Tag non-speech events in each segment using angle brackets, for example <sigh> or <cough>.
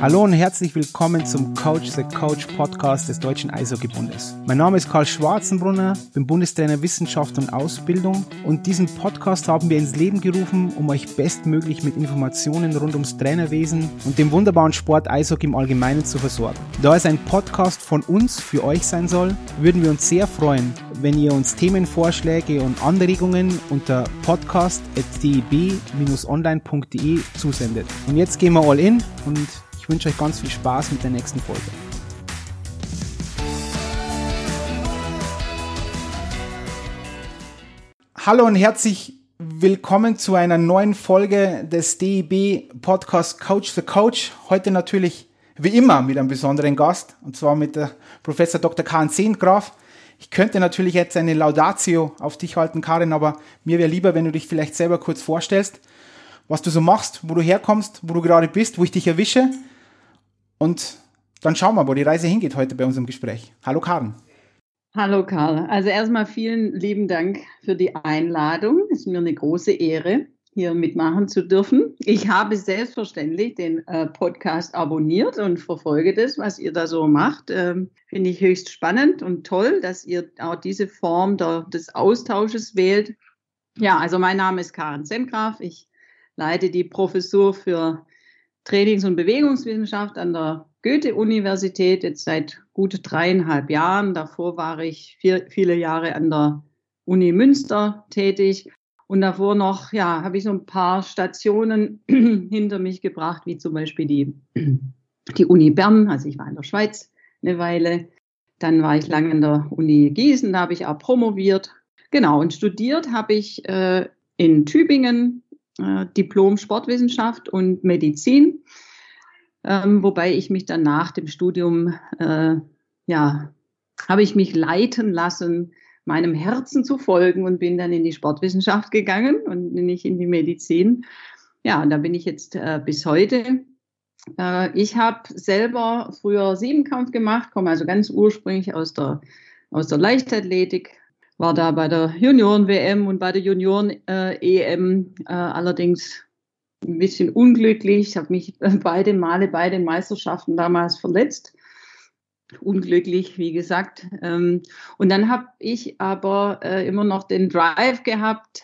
Hallo und herzlich willkommen zum Coach the Coach Podcast des Deutschen Eishockeybundes. Mein Name ist Karl Schwarzenbrunner, bin Bundestrainer Wissenschaft und Ausbildung und diesen Podcast haben wir ins Leben gerufen, um euch bestmöglich mit Informationen rund ums Trainerwesen und dem wunderbaren Sport Eishockey im Allgemeinen zu versorgen. Da es ein Podcast von uns für euch sein soll, würden wir uns sehr freuen, wenn ihr uns Themenvorschläge und Anregungen unter podcast.deb-online.de zusendet. Und jetzt gehen wir all in und ich wünsche euch ganz viel Spaß mit der nächsten Folge. Hallo und herzlich willkommen zu einer neuen Folge des DIB Podcast Coach the Coach. Heute natürlich wie immer mit einem besonderen Gast und zwar mit der Professor Dr. Karin Sehngraf. Ich könnte natürlich jetzt eine Laudatio auf dich halten, Karin, aber mir wäre lieber, wenn du dich vielleicht selber kurz vorstellst, was du so machst, wo du herkommst, wo du gerade bist, wo ich dich erwische und dann schauen wir, wo die Reise hingeht heute bei unserem Gespräch. Hallo Karen. Hallo Karl. Also erstmal vielen lieben Dank für die Einladung. Es ist mir eine große Ehre, hier mitmachen zu dürfen. Ich habe selbstverständlich den äh, Podcast abonniert und verfolge das, was ihr da so macht. Ähm, Finde ich höchst spannend und toll, dass ihr auch diese Form des Austausches wählt. Ja, also mein Name ist Karen Semgraf. Ich leite die Professur für Trainings- und Bewegungswissenschaft an der Goethe-Universität jetzt seit gut dreieinhalb Jahren. Davor war ich vier, viele Jahre an der Uni Münster tätig. Und davor noch, ja, habe ich so ein paar Stationen <clears throat> hinter mich gebracht, wie zum Beispiel die, die Uni Bern. Also ich war in der Schweiz eine Weile. Dann war ich lange in der Uni Gießen, da habe ich auch promoviert. Genau, und studiert habe ich äh, in Tübingen äh, Diplom Sportwissenschaft und Medizin, ähm, wobei ich mich dann nach dem Studium, äh, ja, habe ich mich leiten lassen, meinem Herzen zu folgen und bin dann in die Sportwissenschaft gegangen und nicht in die Medizin. Ja, und da bin ich jetzt äh, bis heute. Äh, ich habe selber früher Siebenkampf gemacht, komme also ganz ursprünglich aus der, aus der Leichtathletik, war da bei der Junioren-WM und bei der Junioren-EM äh, allerdings ein bisschen unglücklich. Ich habe mich <laughs> beide Male bei den Meisterschaften damals verletzt. Unglücklich, wie gesagt. Ähm, und dann habe ich aber äh, immer noch den Drive gehabt,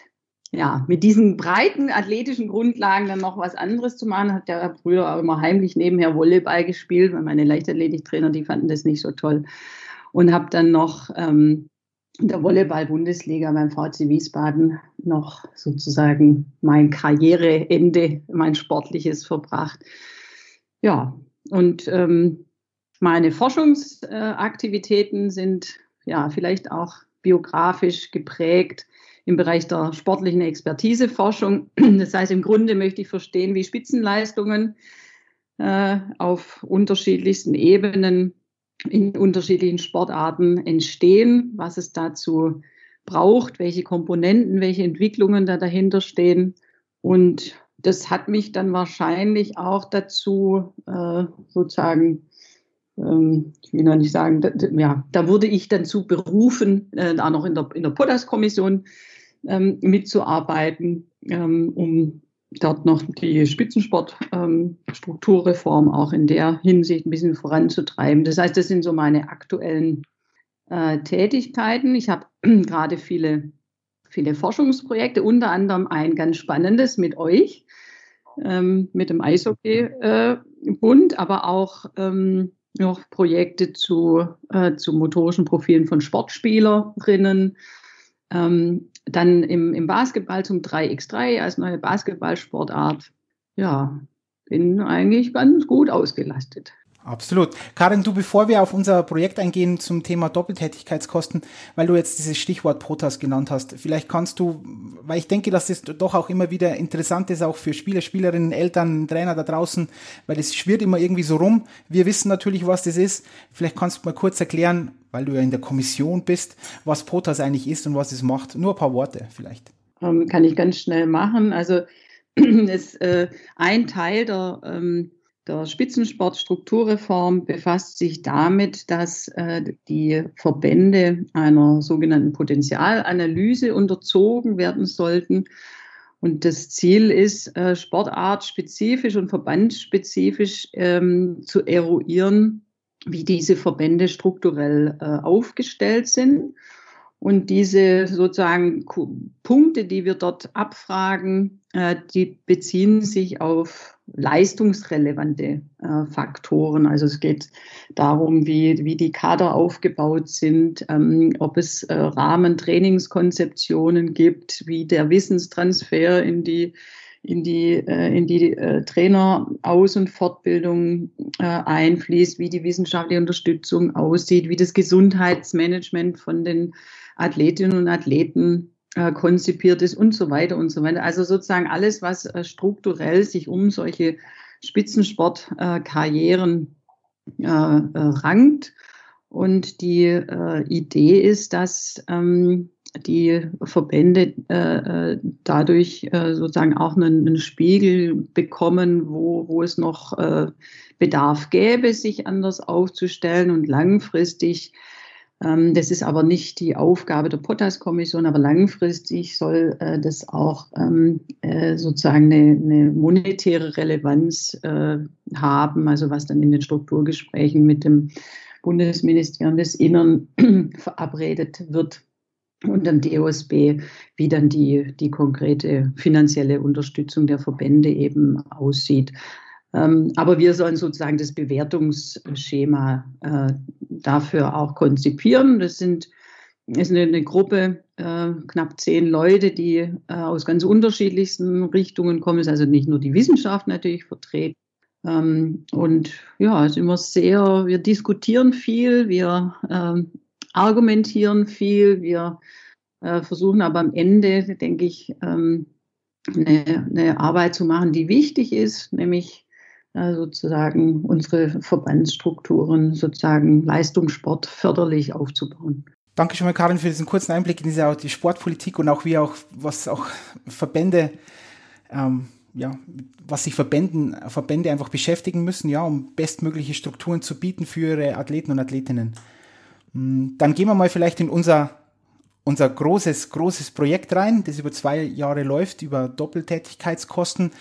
ja, mit diesen breiten athletischen Grundlagen dann noch was anderes zu machen. Hat ja früher auch immer heimlich nebenher Volleyball gespielt, weil meine Leichtathletiktrainer, die fanden das nicht so toll. Und habe dann noch ähm, in der Volleyball-Bundesliga beim VC Wiesbaden noch sozusagen mein Karriereende, mein sportliches verbracht. Ja, und ähm, meine Forschungsaktivitäten sind ja vielleicht auch biografisch geprägt im Bereich der sportlichen Expertiseforschung. Das heißt, im Grunde möchte ich verstehen, wie Spitzenleistungen äh, auf unterschiedlichsten Ebenen in unterschiedlichen Sportarten entstehen, was es dazu braucht, welche Komponenten, welche Entwicklungen da dahinter stehen. Und das hat mich dann wahrscheinlich auch dazu äh, sozusagen, ähm, ich will noch nicht sagen, da, ja, da wurde ich dann zu berufen, äh, da noch in der, in der POTAS-Kommission mitzuarbeiten, ähm, um dort noch die Spitzensportstrukturreform auch in der Hinsicht ein bisschen voranzutreiben. Das heißt, das sind so meine aktuellen äh, Tätigkeiten. Ich habe <clears throat> gerade viele, viele Forschungsprojekte, unter anderem ein ganz spannendes mit euch, ähm, mit dem Eishockey-Bund, äh, aber auch ähm, noch Projekte zu, äh, zu motorischen Profilen von Sportspielerinnen. Ähm, dann im, im Basketball zum 3x3 als neue Basketballsportart. Ja, bin eigentlich ganz gut ausgelastet. Absolut. Karin, du, bevor wir auf unser Projekt eingehen zum Thema Doppeltätigkeitskosten, weil du jetzt dieses Stichwort Protas genannt hast, vielleicht kannst du, weil ich denke, dass das doch auch immer wieder interessant ist, auch für Spieler, Spielerinnen, Eltern, Trainer da draußen, weil es schwirrt immer irgendwie so rum. Wir wissen natürlich, was das ist. Vielleicht kannst du mal kurz erklären, weil du ja in der Kommission bist, was Protas eigentlich ist und was es macht. Nur ein paar Worte vielleicht. Ähm, kann ich ganz schnell machen. Also <clears throat> ist äh, ein Teil der ähm, der Spitzensportstrukturreform befasst sich damit, dass äh, die Verbände einer sogenannten Potenzialanalyse unterzogen werden sollten. Und das Ziel ist, äh, sportartspezifisch und verbandsspezifisch ähm, zu eruieren, wie diese Verbände strukturell äh, aufgestellt sind. Und diese sozusagen Punkte, die wir dort abfragen, äh, die beziehen sich auf leistungsrelevante äh, Faktoren. Also es geht darum, wie, wie die Kader aufgebaut sind, ähm, ob es äh, Rahmentrainingskonzeptionen gibt, wie der Wissenstransfer in die in die, äh, in die äh, Traineraus- und Fortbildung äh, einfließt, wie die wissenschaftliche Unterstützung aussieht, wie das Gesundheitsmanagement von den Athletinnen und Athleten äh, konzipiert ist und so weiter und so weiter. Also sozusagen alles, was äh, strukturell sich um solche Spitzensportkarrieren äh, rankt. Und die Idee ist, dass ähm, die Verbände dadurch sozusagen auch einen, Spiegel bekommen, wo, wo es noch Bedarf gäbe, sich anders aufzustellen und langfristig das ist aber nicht die Aufgabe der Potas-Kommission, aber langfristig soll äh, das auch ähm, äh, sozusagen eine, monetäre Relevanz äh, haben, also was dann in den Strukturgesprächen mit dem Bundesministerium des Innern <clears throat> verabredet wird und dem DOSB, wie dann die, die konkrete finanzielle Unterstützung der Verbände eben aussieht. Ähm, aber wir sollen sozusagen das Bewertungsschema äh, dafür auch konzipieren. Das sind ist eine, Gruppe, äh, knapp zehn Leute, die äh, aus ganz unterschiedlichsten Richtungen kommen. Ist also nicht nur die Wissenschaft natürlich vertreten. Ähm, und ja, es ist immer sehr, wir diskutieren viel, wir ähm, argumentieren viel, wir äh, versuchen aber am Ende, denke ich, ähm, eine, eine Arbeit zu machen, die wichtig ist, nämlich sozusagen unsere Verbandsstrukturen sozusagen Leistungssport förderlich aufzubauen. Danke schon mal, Karin, für diesen kurzen Einblick in diese die Sportpolitik und auch wie auch, was auch Verbände, ähm, ja, was sich Verbänden, Verbände einfach beschäftigen müssen, ja, um bestmögliche Strukturen zu bieten für ihre Athleten und Athletinnen. Hm, dann gehen wir mal vielleicht in unser unser großes, großes Projekt rein, das über zwei Jahre läuft, über Doppeltätigkeitskosten.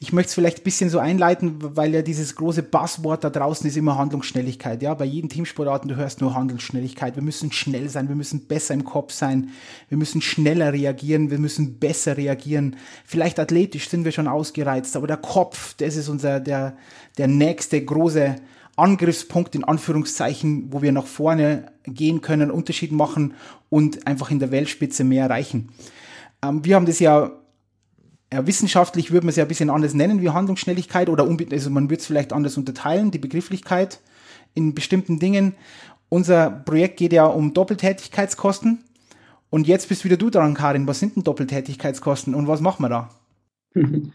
Ich möchte es vielleicht ein bisschen so einleiten, weil ja dieses große Buzzword da draußen ist immer Handlungsschnelligkeit. Ja, bei jedem Teamsportarten, du hörst nur Handlungsschnelligkeit. Wir müssen schnell sein, wir müssen besser im Kopf sein, wir müssen schneller reagieren, wir müssen besser reagieren. Vielleicht athletisch sind wir schon ausgereizt, aber der Kopf, das ist unser, der, der nächste große Angriffspunkt in Anführungszeichen, wo wir nach vorne gehen können, Unterschied machen und einfach in der Weltspitze mehr erreichen. Ähm, wir haben das ja, ja wissenschaftlich würde man es ja ein bisschen anders nennen wie Handlungsschnelligkeit oder also man würde es vielleicht anders unterteilen, die Begrifflichkeit in bestimmten Dingen. Unser Projekt geht ja um Doppeltätigkeitskosten. Und jetzt bist wieder du dran, Karin. Was sind denn Doppeltätigkeitskosten und was machen wir da? <laughs>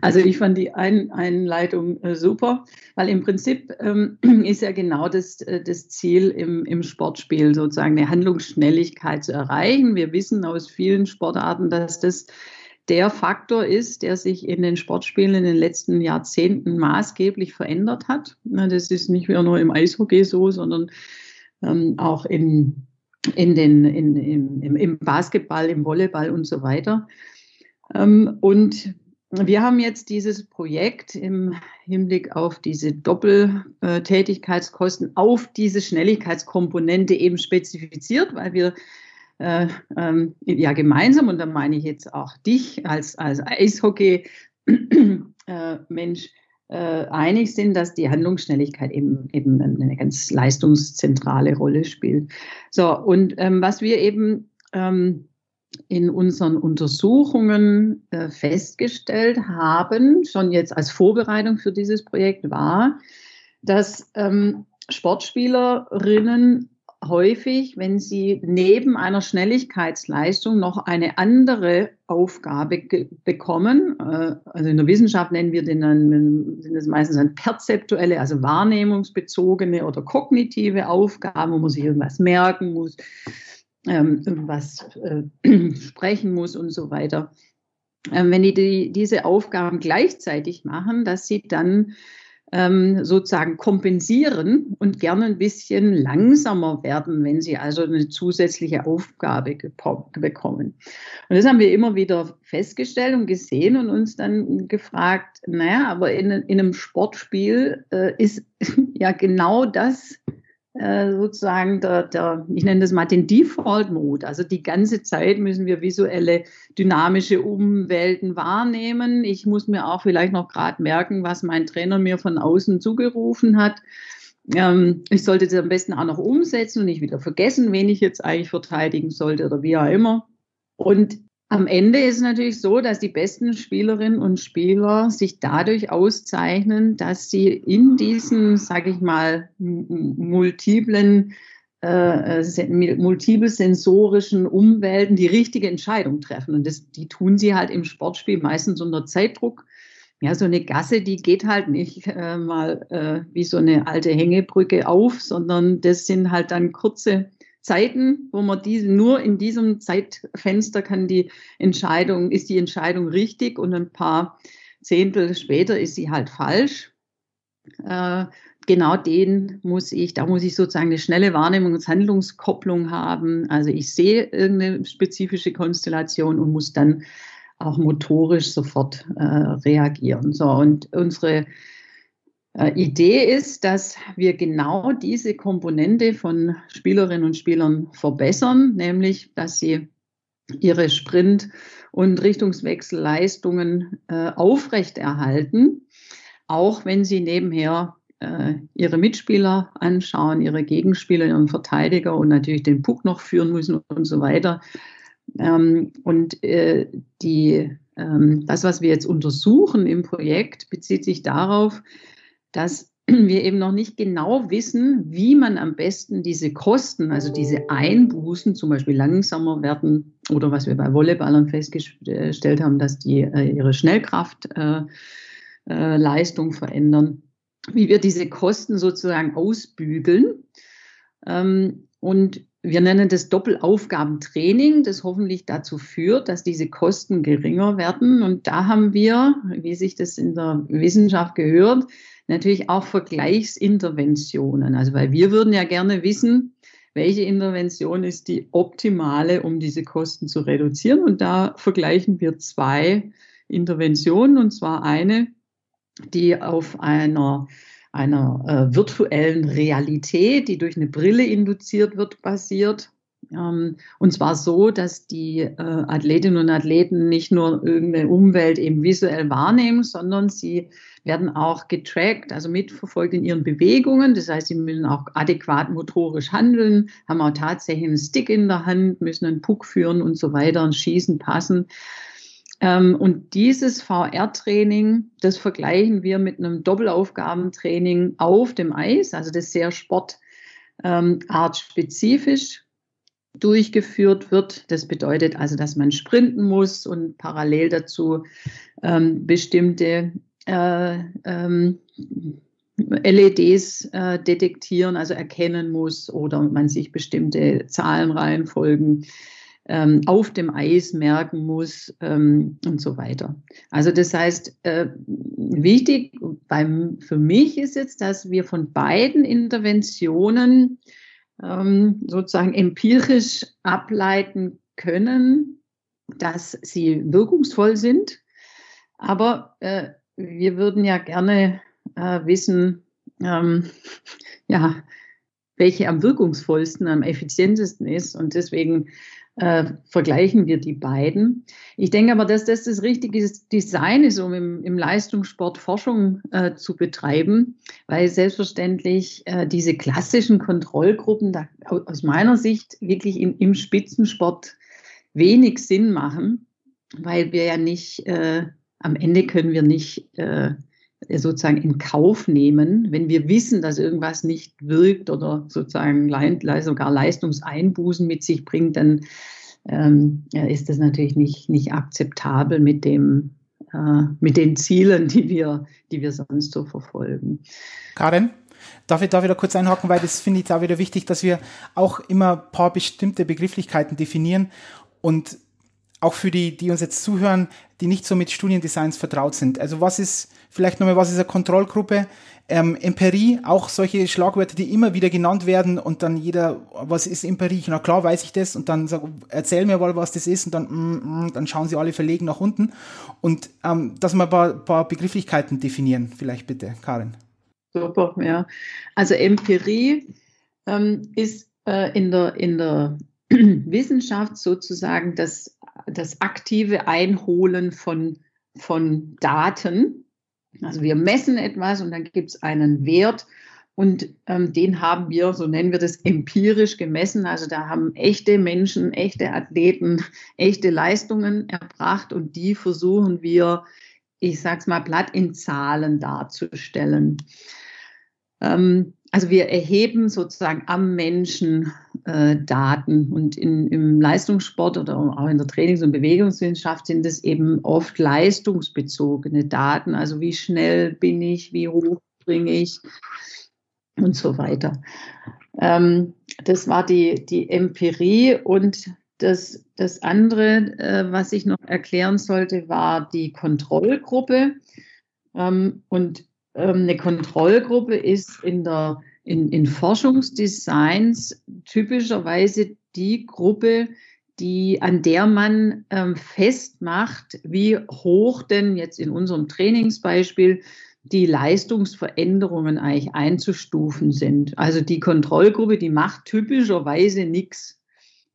Also ich fand die Ein Einleitung äh, super, weil im Prinzip ähm, <clears throat> ist ja genau das, äh, das Ziel im, im Sportspiel, sozusagen eine Handlungsschnelligkeit zu erreichen. Wir wissen aus vielen Sportarten, dass das der Faktor ist, der sich in den Sportspielen in den letzten Jahrzehnten maßgeblich verändert hat. Das ist nicht nur im Eishockey so, sondern ähm, auch in, in den, in, im, im Basketball, im Volleyball und so weiter. Ähm, und wir haben jetzt dieses Projekt im Hinblick auf diese Doppeltätigkeitskosten auf diese Schnelligkeitskomponente eben spezifiziert, weil wir äh, ähm, ja gemeinsam, und da meine ich jetzt auch dich als, als Eishockey-Mensch, äh, einig sind, dass die Handlungsschnelligkeit eben, eben eine ganz leistungszentrale Rolle spielt. So, und ähm, was wir eben ähm, in unseren Untersuchungen äh, festgestellt haben, schon jetzt als Vorbereitung für dieses Projekt war, dass ähm, Sportspielerinnen häufig, wenn sie neben einer Schnelligkeitsleistung noch eine andere Aufgabe bekommen, äh, also in der Wissenschaft nennen wir den dann, sind es meistens dann perzeptuelle, also wahrnehmungsbezogene oder kognitive Aufgaben, wo man sich irgendwas merken muss, ähm, was äh, <clears throat> sprechen muss und so weiter. Ähm, wenn die, die diese Aufgaben gleichzeitig machen, dass sie dann ähm, sozusagen kompensieren und gerne ein bisschen langsamer werden, wenn sie also eine zusätzliche Aufgabe bekommen. Und das haben wir immer wieder festgestellt und gesehen und uns dann gefragt, naja, aber in, in einem Sportspiel äh, ist <laughs> ja genau das sozusagen der, der, ich nenne das mal den Default-Mode. Also die ganze Zeit müssen wir visuelle, dynamische Umwelten wahrnehmen. Ich muss mir auch vielleicht noch gerade merken, was mein Trainer mir von außen zugerufen hat. Ähm, ich sollte das am besten auch noch umsetzen und nicht wieder vergessen, wen ich jetzt eigentlich verteidigen sollte oder wie auch immer. Und am Ende ist es natürlich so, dass die besten Spielerinnen und Spieler sich dadurch auszeichnen, dass sie in diesen, sage ich mal, multiplen, äh, multiple sensorischen Umwelten die richtige Entscheidung treffen. Und das, die tun sie halt im Sportspiel meistens unter Zeitdruck. Ja, so eine Gasse, die geht halt nicht äh, mal äh, wie so eine alte Hängebrücke auf, sondern das sind halt dann kurze Zeiten, wo man diese nur in diesem Zeitfenster kann die Entscheidung, ist die Entscheidung richtig und ein paar Zehntel später ist sie halt falsch. Äh, genau den muss ich, da muss ich sozusagen eine schnelle Wahrnehmung und Handlungskopplung haben. Also ich sehe irgendeine spezifische Konstellation und muss dann auch motorisch sofort äh, reagieren. So, und unsere Idee ist, dass wir genau diese Komponente von Spielerinnen und Spielern verbessern, nämlich dass sie ihre Sprint- und Richtungswechselleistungen äh, aufrechterhalten, auch wenn sie nebenher äh, ihre Mitspieler anschauen, ihre Gegenspieler, ihren Verteidiger und natürlich den Puck noch führen müssen und so weiter. Ähm, und äh, die, ähm, das, was wir jetzt untersuchen im Projekt, bezieht sich darauf, dass <clears throat> wir eben noch nicht genau wissen, wie man am besten diese Kosten, also diese Einbußen, zum Beispiel langsamer werden oder was wir bei Volleyballern festgestellt haben, dass die äh, ihre Schnellkraftleistung äh, äh, verändern, wie wir diese Kosten sozusagen ausbügeln. Ähm, und wir nennen das Doppelaufgabentraining, das hoffentlich dazu führt, dass diese Kosten geringer werden. Und da haben wir, wie sich das in der Wissenschaft gehört, natürlich auch Vergleichsinterventionen. Also, weil wir würden ja gerne wissen, welche Intervention ist die optimale, um diese Kosten zu reduzieren. Und da vergleichen wir zwei Interventionen, und zwar eine, die auf einer, einer äh, virtuellen Realität, die durch eine Brille induziert wird, basiert. Ähm, und zwar so, dass die äh, Athletinnen und Athleten nicht nur irgendeine Umwelt eben visuell wahrnehmen, sondern sie werden auch getrackt, also mitverfolgt in ihren Bewegungen. Das heißt, sie müssen auch adäquat motorisch handeln, haben auch tatsächlich einen Stick in der Hand, müssen einen Puck führen und so weiter und schießen, passen. Ähm, und dieses VR-Training, das vergleichen wir mit einem Doppelaufgabentraining auf dem Eis, also das sehr sportartspezifisch durchgeführt wird. Das bedeutet also, dass man sprinten muss und parallel dazu ähm, bestimmte äh, ähm, LEDs äh, detektieren, also erkennen muss oder man sich bestimmte Zahlenreihenfolgen ähm, auf dem Eis merken muss ähm, und so weiter. Also das heißt, äh, wichtig beim, für mich ist jetzt, dass wir von beiden Interventionen ähm, sozusagen empirisch ableiten können, dass sie wirkungsvoll sind, aber äh, wir würden ja gerne äh, wissen, ähm, <laughs> ja, welche am wirkungsvollsten, am effizientesten ist. Und deswegen äh, vergleichen wir die beiden. Ich denke aber, dass das das richtige Design ist, um im, im Leistungssport Forschung äh, zu betreiben, weil selbstverständlich äh, diese klassischen Kontrollgruppen da, aus meiner Sicht wirklich in, im Spitzensport wenig Sinn machen, weil wir ja nicht äh, am Ende können wir nicht äh, sozusagen in Kauf nehmen, wenn wir wissen, dass irgendwas nicht wirkt oder sozusagen sogar Leistungseinbußen mit sich bringt, dann ähm, ist das natürlich nicht, nicht akzeptabel mit dem äh, mit den Zielen, die wir, die wir sonst so verfolgen. Karin, darf ich da wieder kurz einhaken, weil das finde ich da wieder wichtig, dass wir auch immer ein paar bestimmte Begrifflichkeiten definieren und auch für die, die uns jetzt zuhören, die nicht so mit Studiendesigns vertraut sind. Also was ist, vielleicht nochmal, was ist eine Kontrollgruppe? Ähm, Empirie, auch solche Schlagwörter, die immer wieder genannt werden und dann jeder, was ist Empirie? Na klar, weiß ich das und dann sag, erzähl mir mal, was das ist und dann, mm, mm, dann schauen sie alle verlegen nach unten und ähm, dass wir ein paar, paar Begrifflichkeiten definieren, vielleicht bitte, Karin. Super, ja. Also Empirie ähm, ist äh, in der, in der <clears throat> Wissenschaft sozusagen das, das aktive Einholen von, von Daten. Also wir messen etwas und dann gibt es einen Wert und ähm, den haben wir, so nennen wir das, empirisch gemessen. Also da haben echte Menschen, echte Athleten, echte Leistungen erbracht und die versuchen wir, ich sag's mal platt, in Zahlen darzustellen. Ähm, also wir erheben sozusagen am Menschen äh, Daten und in, im Leistungssport oder auch in der Trainings- und Bewegungswissenschaft sind es eben oft leistungsbezogene Daten, also wie schnell bin ich, wie hoch bringe ich und so weiter. Ähm, das war die, die Empirie und das, das andere, äh, was ich noch erklären sollte, war die Kontrollgruppe. Ähm, und ähm, eine Kontrollgruppe ist in, der, in, in Forschungsdesigns typischerweise die Gruppe, die, an der man ähm, festmacht, wie hoch denn jetzt in unserem Trainingsbeispiel die Leistungsveränderungen eigentlich einzustufen sind. Also die Kontrollgruppe, die macht typischerweise nichts.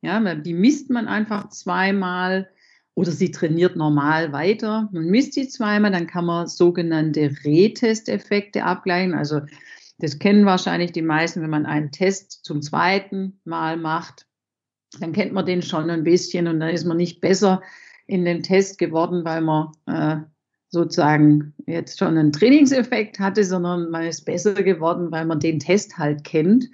Ja, die misst man einfach zweimal oder sie trainiert normal weiter. Man misst sie zweimal, dann kann man sogenannte Retesteffekte abgleichen. Also das kennen wahrscheinlich die meisten, wenn man einen Test zum zweiten Mal macht, dann kennt man den schon ein bisschen und dann ist man nicht besser in dem Test geworden, weil man äh, sozusagen jetzt schon einen Trainingseffekt hatte, sondern man ist besser geworden, weil man den Test halt kennt.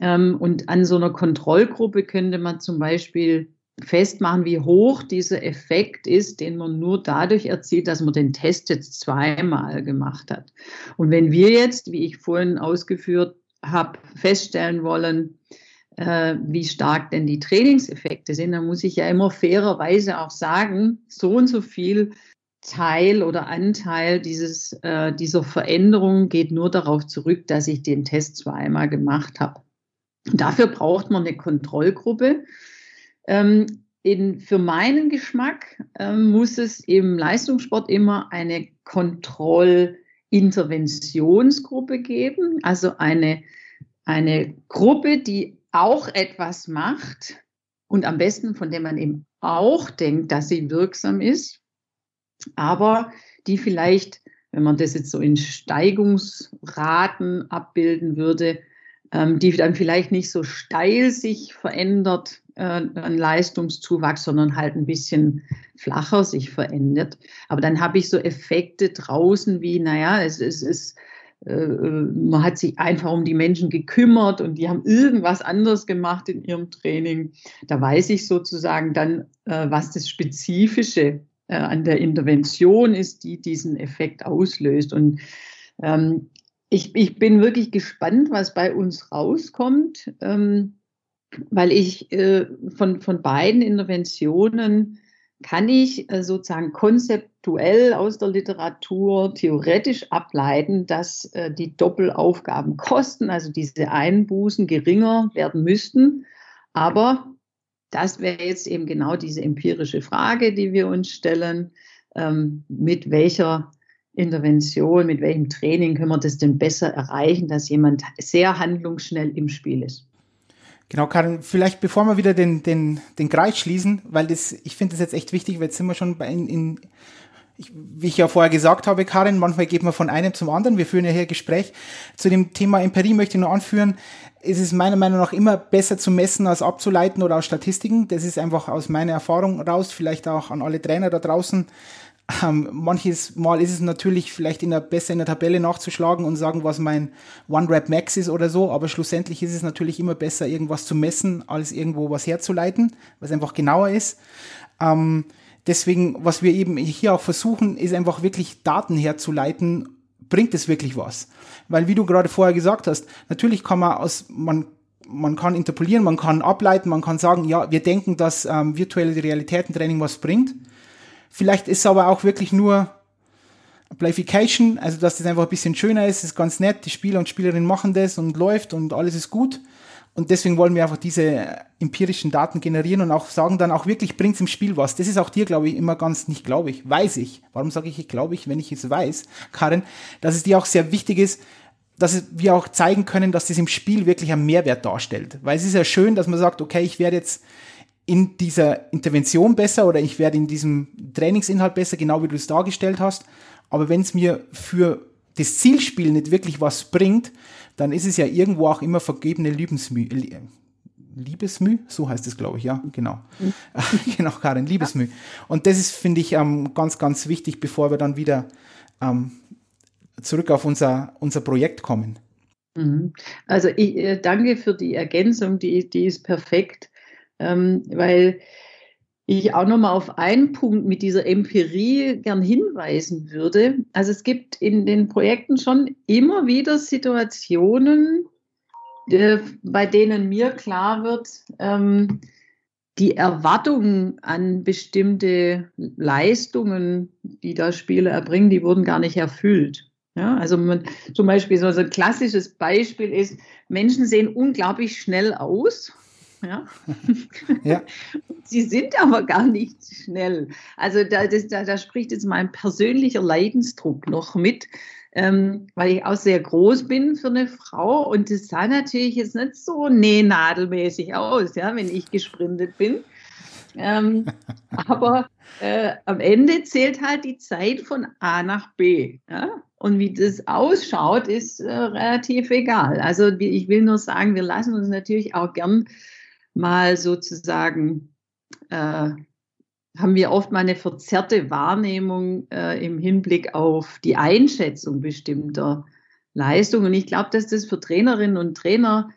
Ähm, und an so einer Kontrollgruppe könnte man zum Beispiel festmachen, wie hoch dieser Effekt ist, den man nur dadurch erzielt, dass man den Test jetzt zweimal gemacht hat. Und wenn wir jetzt, wie ich vorhin ausgeführt habe, feststellen wollen, äh, wie stark denn die Trainingseffekte sind, dann muss ich ja immer fairerweise auch sagen, so und so viel Teil oder Anteil dieses, äh, dieser Veränderung geht nur darauf zurück, dass ich den Test zweimal gemacht habe. Dafür braucht man eine Kontrollgruppe. Ähm, in, für meinen Geschmack ähm, muss es im Leistungssport immer eine Kontrollinterventionsgruppe geben, also eine, eine Gruppe, die auch etwas macht und am besten von der man eben auch denkt, dass sie wirksam ist, aber die vielleicht, wenn man das jetzt so in Steigungsraten abbilden würde, ähm, die dann vielleicht nicht so steil sich verändert, äh, ein Leistungszuwachs, sondern halt ein bisschen flacher sich verändert. Aber dann habe ich so Effekte draußen wie, naja, es, es ist, äh, man hat sich einfach um die Menschen gekümmert und die haben irgendwas anderes gemacht in ihrem Training. Da weiß ich sozusagen dann, äh, was das Spezifische äh, an der Intervention ist, die diesen Effekt auslöst. Und ähm, ich, ich bin wirklich gespannt, was bei uns rauskommt, ähm, weil ich äh, von, von beiden Interventionen kann ich äh, sozusagen konzeptuell aus der Literatur theoretisch ableiten, dass äh, die Doppelaufgabenkosten, also diese Einbußen geringer werden müssten. Aber das wäre jetzt eben genau diese empirische Frage, die wir uns stellen, ähm, mit welcher Intervention, mit welchem Training können wir das denn besser erreichen, dass jemand sehr handlungsschnell im Spiel ist. Genau, Karin, vielleicht bevor wir wieder den, den, den Kreis schließen, weil das, ich finde das jetzt echt wichtig, weil jetzt sind wir schon bei in, in ich, wie ich ja vorher gesagt habe, Karin, manchmal geht man von einem zum anderen. Wir führen ja hier Gespräch. Zu dem Thema Empirie möchte ich nur anführen, ist es meiner Meinung nach immer besser zu messen als abzuleiten oder aus Statistiken. Das ist einfach aus meiner Erfahrung raus, vielleicht auch an alle Trainer da draußen. Ähm, manches Mal ist es natürlich vielleicht in der, besser in der Tabelle nachzuschlagen und sagen, was mein One-Rap-Max ist oder so, aber schlussendlich ist es natürlich immer besser, irgendwas zu messen, als irgendwo was herzuleiten, was einfach genauer ist. Ähm, deswegen, was wir eben hier auch versuchen, ist einfach wirklich Daten herzuleiten. Bringt es wirklich was? Weil, wie du gerade vorher gesagt hast, natürlich kann man aus, man man kann interpolieren, man kann ableiten, man kann sagen, ja, wir denken, dass ähm, virtuelle Realitätentraining was bringt. Vielleicht ist es aber auch wirklich nur Playfication, also dass das einfach ein bisschen schöner ist, ist ganz nett, die Spieler und Spielerinnen machen das und läuft und alles ist gut. Und deswegen wollen wir einfach diese empirischen Daten generieren und auch sagen dann auch wirklich, bringt es im Spiel was. Das ist auch dir, glaube ich, immer ganz, nicht glaube ich, weiß ich. Warum sage ich, ich glaube ich, wenn ich es weiß, Karin, dass es dir auch sehr wichtig ist, dass wir auch zeigen können, dass das im Spiel wirklich einen Mehrwert darstellt. Weil es ist ja schön, dass man sagt, okay, ich werde jetzt in dieser Intervention besser oder ich werde in diesem Trainingsinhalt besser, genau wie du es dargestellt hast. Aber wenn es mir für das Zielspiel nicht wirklich was bringt, dann ist es ja irgendwo auch immer vergebene Liebesmüh. Liebesmüh, so heißt es, glaube ich, ja, genau. Mhm. <laughs> genau, Karin, Liebesmüh. Und das ist, finde ich, ähm, ganz, ganz wichtig, bevor wir dann wieder ähm, zurück auf unser, unser Projekt kommen. Mhm. Also ich äh, danke für die Ergänzung, die, die ist perfekt, ähm, weil ich auch nochmal auf einen Punkt mit dieser Empirie gern hinweisen würde. Also es gibt in den Projekten schon immer wieder Situationen, äh, bei denen mir klar wird, ähm, die Erwartungen an bestimmte Leistungen, die da Spieler erbringen, die wurden gar nicht erfüllt. Ja, also man, zum Beispiel so ein klassisches Beispiel ist, Menschen sehen unglaublich schnell aus. Ja. <laughs> ja. Sie sind aber gar nicht schnell. Also da, das, da, da spricht jetzt mein persönlicher Leidensdruck noch mit, ähm, weil ich auch sehr groß bin für eine Frau und das sah natürlich jetzt nicht so nähnadelmäßig aus, ja, wenn ich gesprintet bin. Ähm, <laughs> aber äh, am Ende zählt halt die Zeit von A nach B. Ja? Und wie das ausschaut, ist äh, relativ egal. Also ich will nur sagen, wir lassen uns natürlich auch gern mal sozusagen, äh, haben wir oft mal eine verzerrte Wahrnehmung äh, im Hinblick auf die Einschätzung bestimmter Leistungen. Und ich glaube, dass das für Trainerinnen und Trainer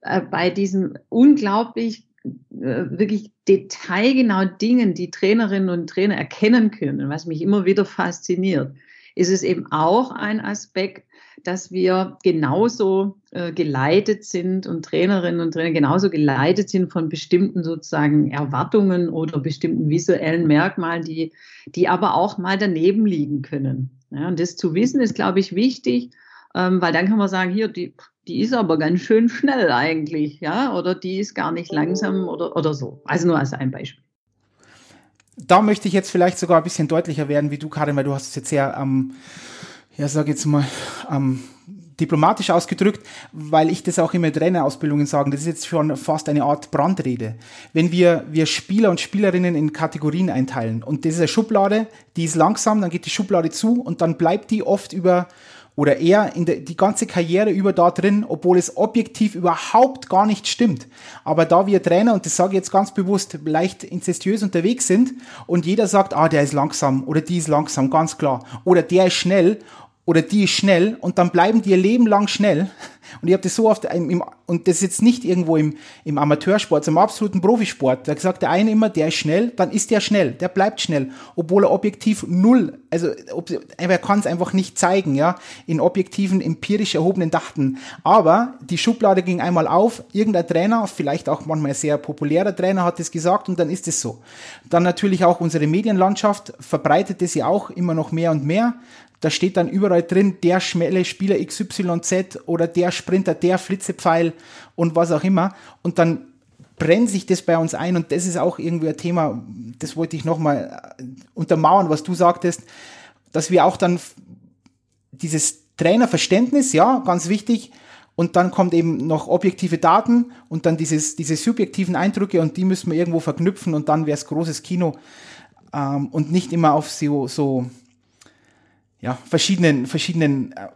äh, bei diesen unglaublich äh, wirklich detailgenau Dingen, die Trainerinnen und Trainer erkennen können, was mich immer wieder fasziniert, ist es eben auch ein Aspekt, dass wir genauso äh, geleitet sind und Trainerinnen und Trainer genauso geleitet sind von bestimmten sozusagen Erwartungen oder bestimmten visuellen Merkmalen, die, die aber auch mal daneben liegen können. Ja, und das zu wissen ist, glaube ich, wichtig, ähm, weil dann kann man sagen, hier, die, die ist aber ganz schön schnell eigentlich, ja, oder die ist gar nicht langsam oder, oder so. Also nur als ein Beispiel. Da möchte ich jetzt vielleicht sogar ein bisschen deutlicher werden, wie du, Karin, weil du hast es jetzt sehr ähm, ja, sage jetzt mal, ähm, diplomatisch ausgedrückt, weil ich das auch immer in Trainerausbildungen sage, das ist jetzt schon fast eine Art Brandrede. Wenn wir, wir Spieler und Spielerinnen in Kategorien einteilen und das ist eine Schublade, die ist langsam, dann geht die Schublade zu und dann bleibt die oft über oder eher in der, die ganze Karriere über da drin, obwohl es objektiv überhaupt gar nicht stimmt. Aber da wir Trainer, und das sage ich jetzt ganz bewusst, leicht inzestiös unterwegs sind und jeder sagt, ah, der ist langsam oder die ist langsam, ganz klar. Oder der ist schnell oder die ist schnell und dann bleiben die ihr Leben lang schnell. Und ich habe das so oft, im, und das ist jetzt nicht irgendwo im, im Amateursport, sondern im absoluten Profisport. Da sagt der eine immer, der ist schnell, dann ist der schnell, der bleibt schnell, obwohl er objektiv null, also ob, er kann es einfach nicht zeigen, ja, in objektiven, empirisch erhobenen Daten. Aber die Schublade ging einmal auf, irgendein Trainer, vielleicht auch manchmal sehr populärer Trainer hat es gesagt und dann ist es so. Dann natürlich auch unsere Medienlandschaft verbreitet es ja auch immer noch mehr und mehr da steht dann überall drin, der schnelle Spieler XYZ oder der Sprinter, der Flitzepfeil und was auch immer. Und dann brennt sich das bei uns ein und das ist auch irgendwie ein Thema, das wollte ich nochmal äh, untermauern, was du sagtest, dass wir auch dann dieses Trainerverständnis, ja, ganz wichtig, und dann kommt eben noch objektive Daten und dann dieses, diese subjektiven Eindrücke und die müssen wir irgendwo verknüpfen und dann wäre es großes Kino ähm, und nicht immer auf so, so ja, verschiedenen, verschiedenen äh,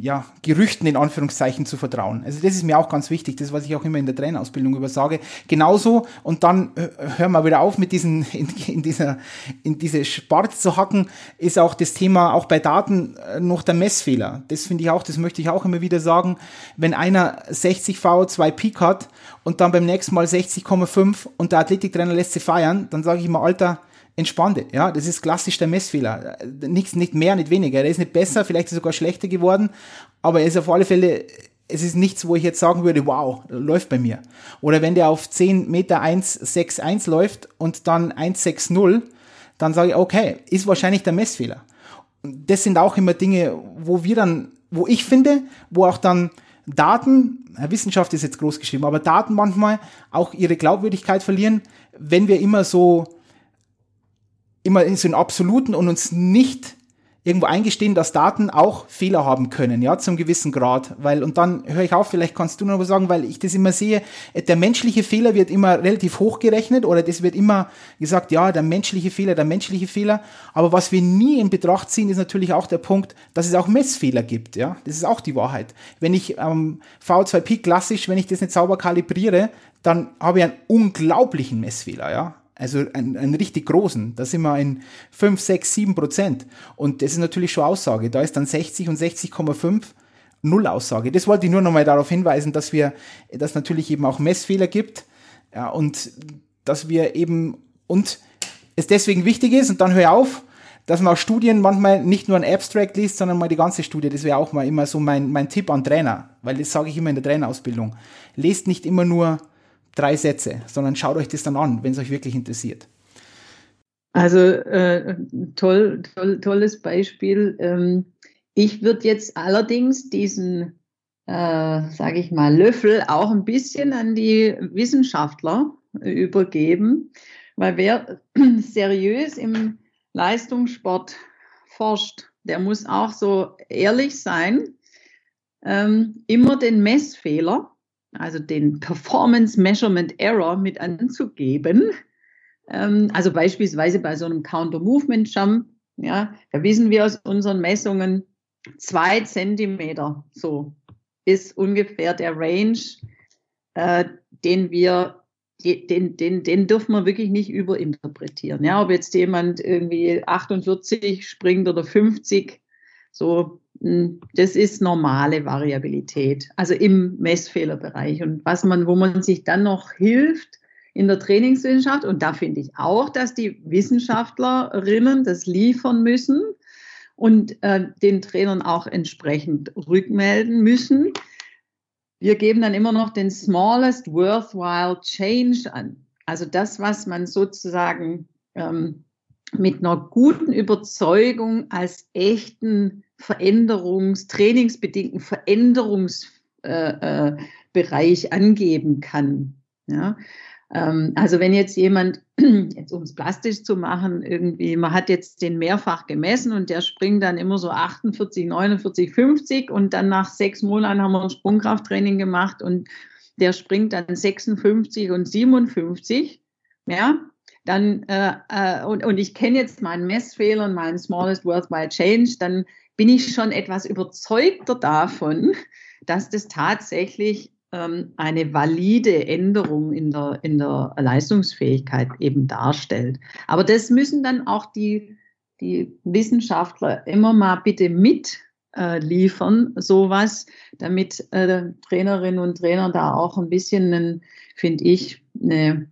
ja, Gerüchten in Anführungszeichen zu vertrauen. Also das ist mir auch ganz wichtig, das was ich auch immer in der Trainerausbildung übersage. Genauso und dann äh, hören wir wieder auf mit diesen <laughs> in, in dieser in diese Spart zu hacken, ist auch das Thema auch bei Daten äh, noch der Messfehler. Das finde ich auch, das möchte ich auch immer wieder sagen, wenn einer 60 VO2 Peak hat und dann beim nächsten Mal 60,5 und der Athletiktrainer lässt sie feiern, dann sage ich immer Alter, entspannte. Ja, das ist klassisch der Messfehler. Nichts, nicht mehr, nicht weniger. Er ist nicht besser, vielleicht ist er sogar schlechter geworden, aber er ist auf alle Fälle es ist nichts, wo ich jetzt sagen würde, wow, läuft bei mir. Oder wenn der auf 10 Meter 1,61 läuft und dann 1,60, dann sage ich, okay, ist wahrscheinlich der Messfehler. Das sind auch immer Dinge, wo wir dann, wo ich finde, wo auch dann Daten, Wissenschaft ist jetzt groß geschrieben, aber Daten manchmal auch ihre Glaubwürdigkeit verlieren, wenn wir immer so, immer in so einen Absoluten und uns nicht irgendwo eingestehen, dass Daten auch Fehler haben können, ja, zum gewissen Grad, weil, und dann höre ich auf, vielleicht kannst du noch was sagen, weil ich das immer sehe, der menschliche Fehler wird immer relativ hoch gerechnet oder das wird immer gesagt, ja, der menschliche Fehler, der menschliche Fehler, aber was wir nie in Betracht ziehen, ist natürlich auch der Punkt, dass es auch Messfehler gibt, ja, das ist auch die Wahrheit. Wenn ich ähm, V2P klassisch, wenn ich das nicht sauber kalibriere, dann habe ich einen unglaublichen Messfehler, ja. Also einen, einen richtig großen. Da sind wir in 5, 6, 7 Prozent. Und das ist natürlich schon Aussage. Da ist dann 60 und 60,5 Null Aussage. Das wollte ich nur nochmal darauf hinweisen, dass wir, dass natürlich eben auch Messfehler gibt. Ja, und dass wir eben, und es deswegen wichtig ist, und dann höre ich auf, dass man auch Studien manchmal nicht nur ein Abstract liest, sondern mal die ganze Studie. Das wäre auch mal immer so mein, mein Tipp an Trainer, weil das sage ich immer in der Trainerausbildung. Lest nicht immer nur drei Sätze, sondern schaut euch das dann an, wenn es euch wirklich interessiert. Also äh, toll, toll, tolles Beispiel. Ähm, ich würde jetzt allerdings diesen, äh, sage ich mal, Löffel auch ein bisschen an die Wissenschaftler übergeben, weil wer <clears throat> seriös im Leistungssport forscht, der muss auch so ehrlich sein, ähm, immer den Messfehler also den Performance Measurement Error mit anzugeben. Ähm, also beispielsweise bei so einem Counter-Movement Jump, ja, da wissen wir aus unseren Messungen, zwei Zentimeter so ist ungefähr der Range, äh, den wir den, den, den dürfen wir wirklich nicht überinterpretieren. Ja, ob jetzt jemand irgendwie 48 springt oder 50, so das ist normale Variabilität, also im Messfehlerbereich. Und was man, wo man sich dann noch hilft in der Trainingswissenschaft, und da finde ich auch, dass die Wissenschaftlerinnen das liefern müssen und äh, den Trainern auch entsprechend rückmelden müssen. Wir geben dann immer noch den smallest worthwhile change an. Also das, was man sozusagen ähm, mit einer guten Überzeugung als echten Veränderungs-, trainingsbedingten Veränderungsbereich äh, äh, angeben kann. Ja? Ähm, also wenn jetzt jemand, <clears throat> jetzt um es plastisch zu machen, irgendwie, man hat jetzt den mehrfach gemessen und der springt dann immer so 48, 49, 50 und dann nach sechs Monaten haben wir ein Sprungkrafttraining gemacht und der springt dann 56 und 57, ja, dann, äh, äh, und, und ich kenne jetzt meinen Messfehler und meinen Smallest Worthwhile Change, dann bin ich schon etwas überzeugter davon, dass das tatsächlich ähm, eine valide Änderung in der, in der Leistungsfähigkeit eben darstellt. Aber das müssen dann auch die, die Wissenschaftler immer mal bitte mit äh, liefern, sowas, damit äh, Trainerinnen und Trainer da auch ein bisschen, finde ich, eine,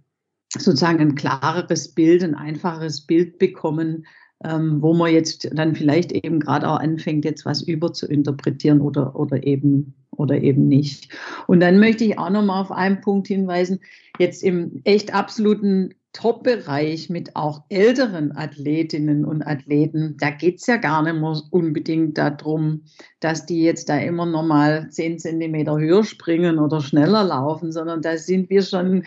sozusagen ein klareres Bild, ein einfaches Bild bekommen, ähm, wo man jetzt dann vielleicht eben gerade auch anfängt, jetzt was überzuinterpretieren oder, oder eben oder eben nicht. Und dann möchte ich auch noch mal auf einen Punkt hinweisen, jetzt im echt absoluten Top-Bereich mit auch älteren Athletinnen und Athleten, da geht es ja gar nicht mehr unbedingt darum, dass die jetzt da immer noch mal zehn Zentimeter höher springen oder schneller laufen, sondern da sind wir schon,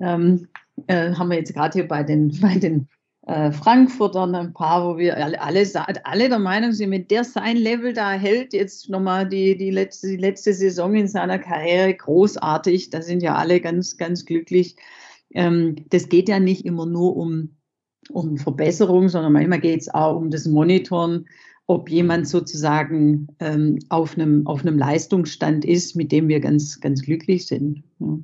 ähm, äh, haben wir jetzt gerade hier bei den, <laughs> bei den äh, Frankfurtern ein paar, wo wir alle, alle, alle der Meinung sind, wenn der sein Level da hält, jetzt nochmal die, die, letzte, die letzte Saison in seiner Karriere, großartig, da sind ja alle ganz, ganz glücklich. Ähm, das geht ja nicht immer nur um, um Verbesserung, sondern manchmal geht es auch um das Monitoren, ob jemand sozusagen ähm, auf, einem, auf einem Leistungsstand ist, mit dem wir ganz, ganz glücklich sind. Ja.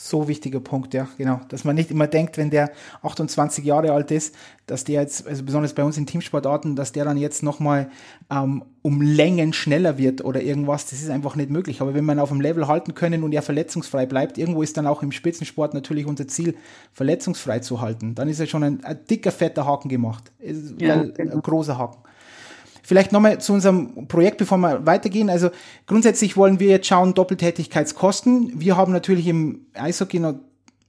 So wichtiger Punkt, ja, genau. Dass man nicht immer denkt, wenn der 28 Jahre alt ist, dass der jetzt, also besonders bei uns in Teamsportarten, dass der dann jetzt nochmal ähm, um Längen schneller wird oder irgendwas. Das ist einfach nicht möglich. Aber wenn man auf dem Level halten können und er verletzungsfrei bleibt, irgendwo ist dann auch im Spitzensport natürlich unser Ziel, verletzungsfrei zu halten. Dann ist ja schon ein, ein dicker, fetter Haken gemacht. Ja, genau. Ein großer Haken. Vielleicht nochmal zu unserem Projekt, bevor wir weitergehen. Also grundsätzlich wollen wir jetzt schauen, Doppeltätigkeitskosten. Wir haben natürlich im Eishockey noch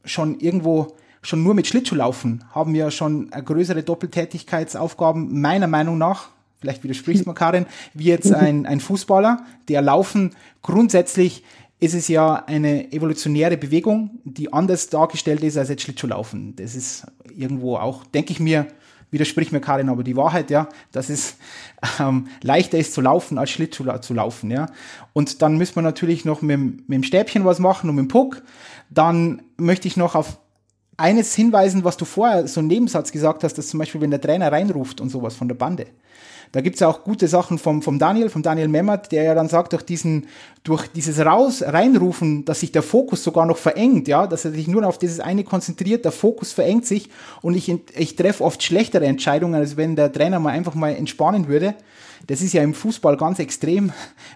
schon irgendwo, schon nur mit Schlittschuhlaufen, haben wir schon größere Doppeltätigkeitsaufgaben, meiner Meinung nach, vielleicht widersprichst du mir, Karin, wie jetzt ein, <laughs> ein Fußballer, der Laufen grundsätzlich ist es ja eine evolutionäre Bewegung, die anders dargestellt ist als jetzt Schlittschuhlaufen. Das ist irgendwo auch, denke ich mir, widerspricht mir Karin aber die Wahrheit, ja, dass es ähm, leichter ist zu laufen als Schlittschuh zu laufen, ja. Und dann müssen wir natürlich noch mit, mit dem Stäbchen was machen und mit dem Puck. Dann möchte ich noch auf eines hinweisen, was du vorher so einen Nebensatz gesagt hast, dass zum Beispiel, wenn der Trainer reinruft und sowas von der Bande, da gibt's ja auch gute Sachen vom, vom Daniel, vom Daniel Memmert, der ja dann sagt, durch diesen, durch dieses Raus, Reinrufen, dass sich der Fokus sogar noch verengt, ja, dass er sich nur auf dieses eine konzentriert, der Fokus verengt sich und ich, ich treffe oft schlechtere Entscheidungen, als wenn der Trainer mal einfach mal entspannen würde. Das ist ja im Fußball ganz extrem,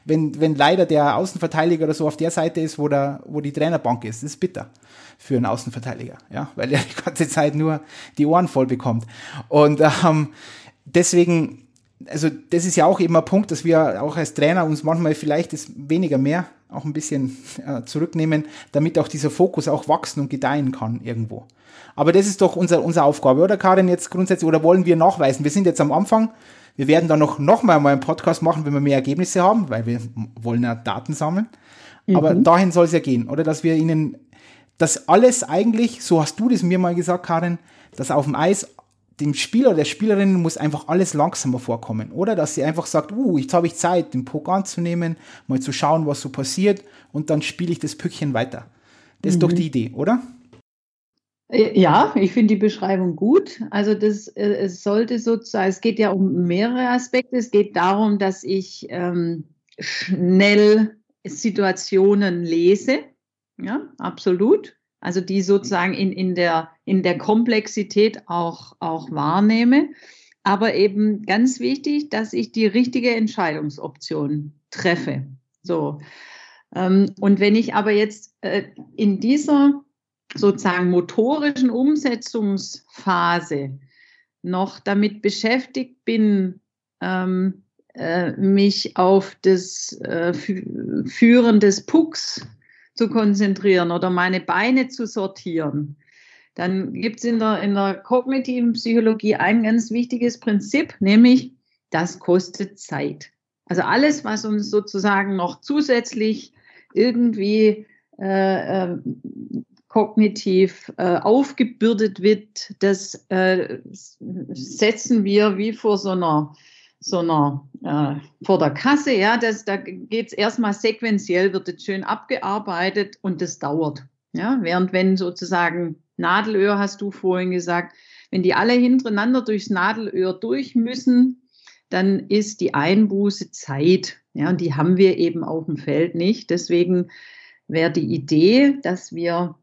wenn, wenn leider der Außenverteidiger oder so auf der Seite ist, wo, der, wo die Trainerbank ist. Das ist bitter für einen Außenverteidiger, ja, weil er die ganze Zeit nur die Ohren voll bekommt. Und ähm, deswegen also das ist ja auch eben ein Punkt, dass wir auch als Trainer uns manchmal vielleicht das weniger mehr auch ein bisschen äh, zurücknehmen, damit auch dieser Fokus auch wachsen und gedeihen kann irgendwo. Aber das ist doch unser, unsere Aufgabe, oder Karin, jetzt grundsätzlich, oder wollen wir nachweisen? Wir sind jetzt am Anfang, wir werden dann noch, noch mal, einen Podcast machen, wenn wir mehr Ergebnisse haben, weil wir wollen ja Daten sammeln. Mhm. Aber dahin soll es ja gehen, oder? Dass wir ihnen das alles eigentlich, so hast du das mir mal gesagt, Karin, dass auf dem Eis dem Spieler, der Spielerin muss einfach alles langsamer vorkommen, oder? Dass sie einfach sagt, uh, jetzt habe ich Zeit, den Puck anzunehmen, mal zu schauen, was so passiert und dann spiele ich das Pückchen weiter. Das mhm. ist doch mhm. die Idee, oder? Äh, ja, ich finde die Beschreibung gut. Also das äh, es sollte sozusagen, es geht ja um mehrere Aspekte. Es geht darum, dass ich ähm, schnell Situationen lese. Ja, absolut also die sozusagen in, in, der, in der Komplexität auch, auch wahrnehme. Aber eben ganz wichtig, dass ich die richtige Entscheidungsoption treffe. So. Ähm, und wenn ich aber jetzt äh, in dieser sozusagen motorischen Umsetzungsphase noch damit beschäftigt bin, ähm, äh, mich auf das äh, Führen des Pucks zu konzentrieren oder meine Beine zu sortieren, dann gibt es in der, in der kognitiven Psychologie ein ganz wichtiges Prinzip, nämlich das kostet Zeit. Also alles, was uns sozusagen noch zusätzlich irgendwie äh, äh, kognitiv äh, aufgebürdet wird, das äh, setzen wir wie vor so einer so einer äh, vor der Kasse, ja, das, da geht es erstmal sequenziell, wird es schön abgearbeitet und das dauert. Ja, während wenn sozusagen Nadelöhr, hast du vorhin gesagt, wenn die alle hintereinander durchs Nadelöhr durch müssen, dann ist die Einbuße Zeit. Ja, und die haben wir eben auf dem Feld nicht. Deswegen wäre die Idee, dass wir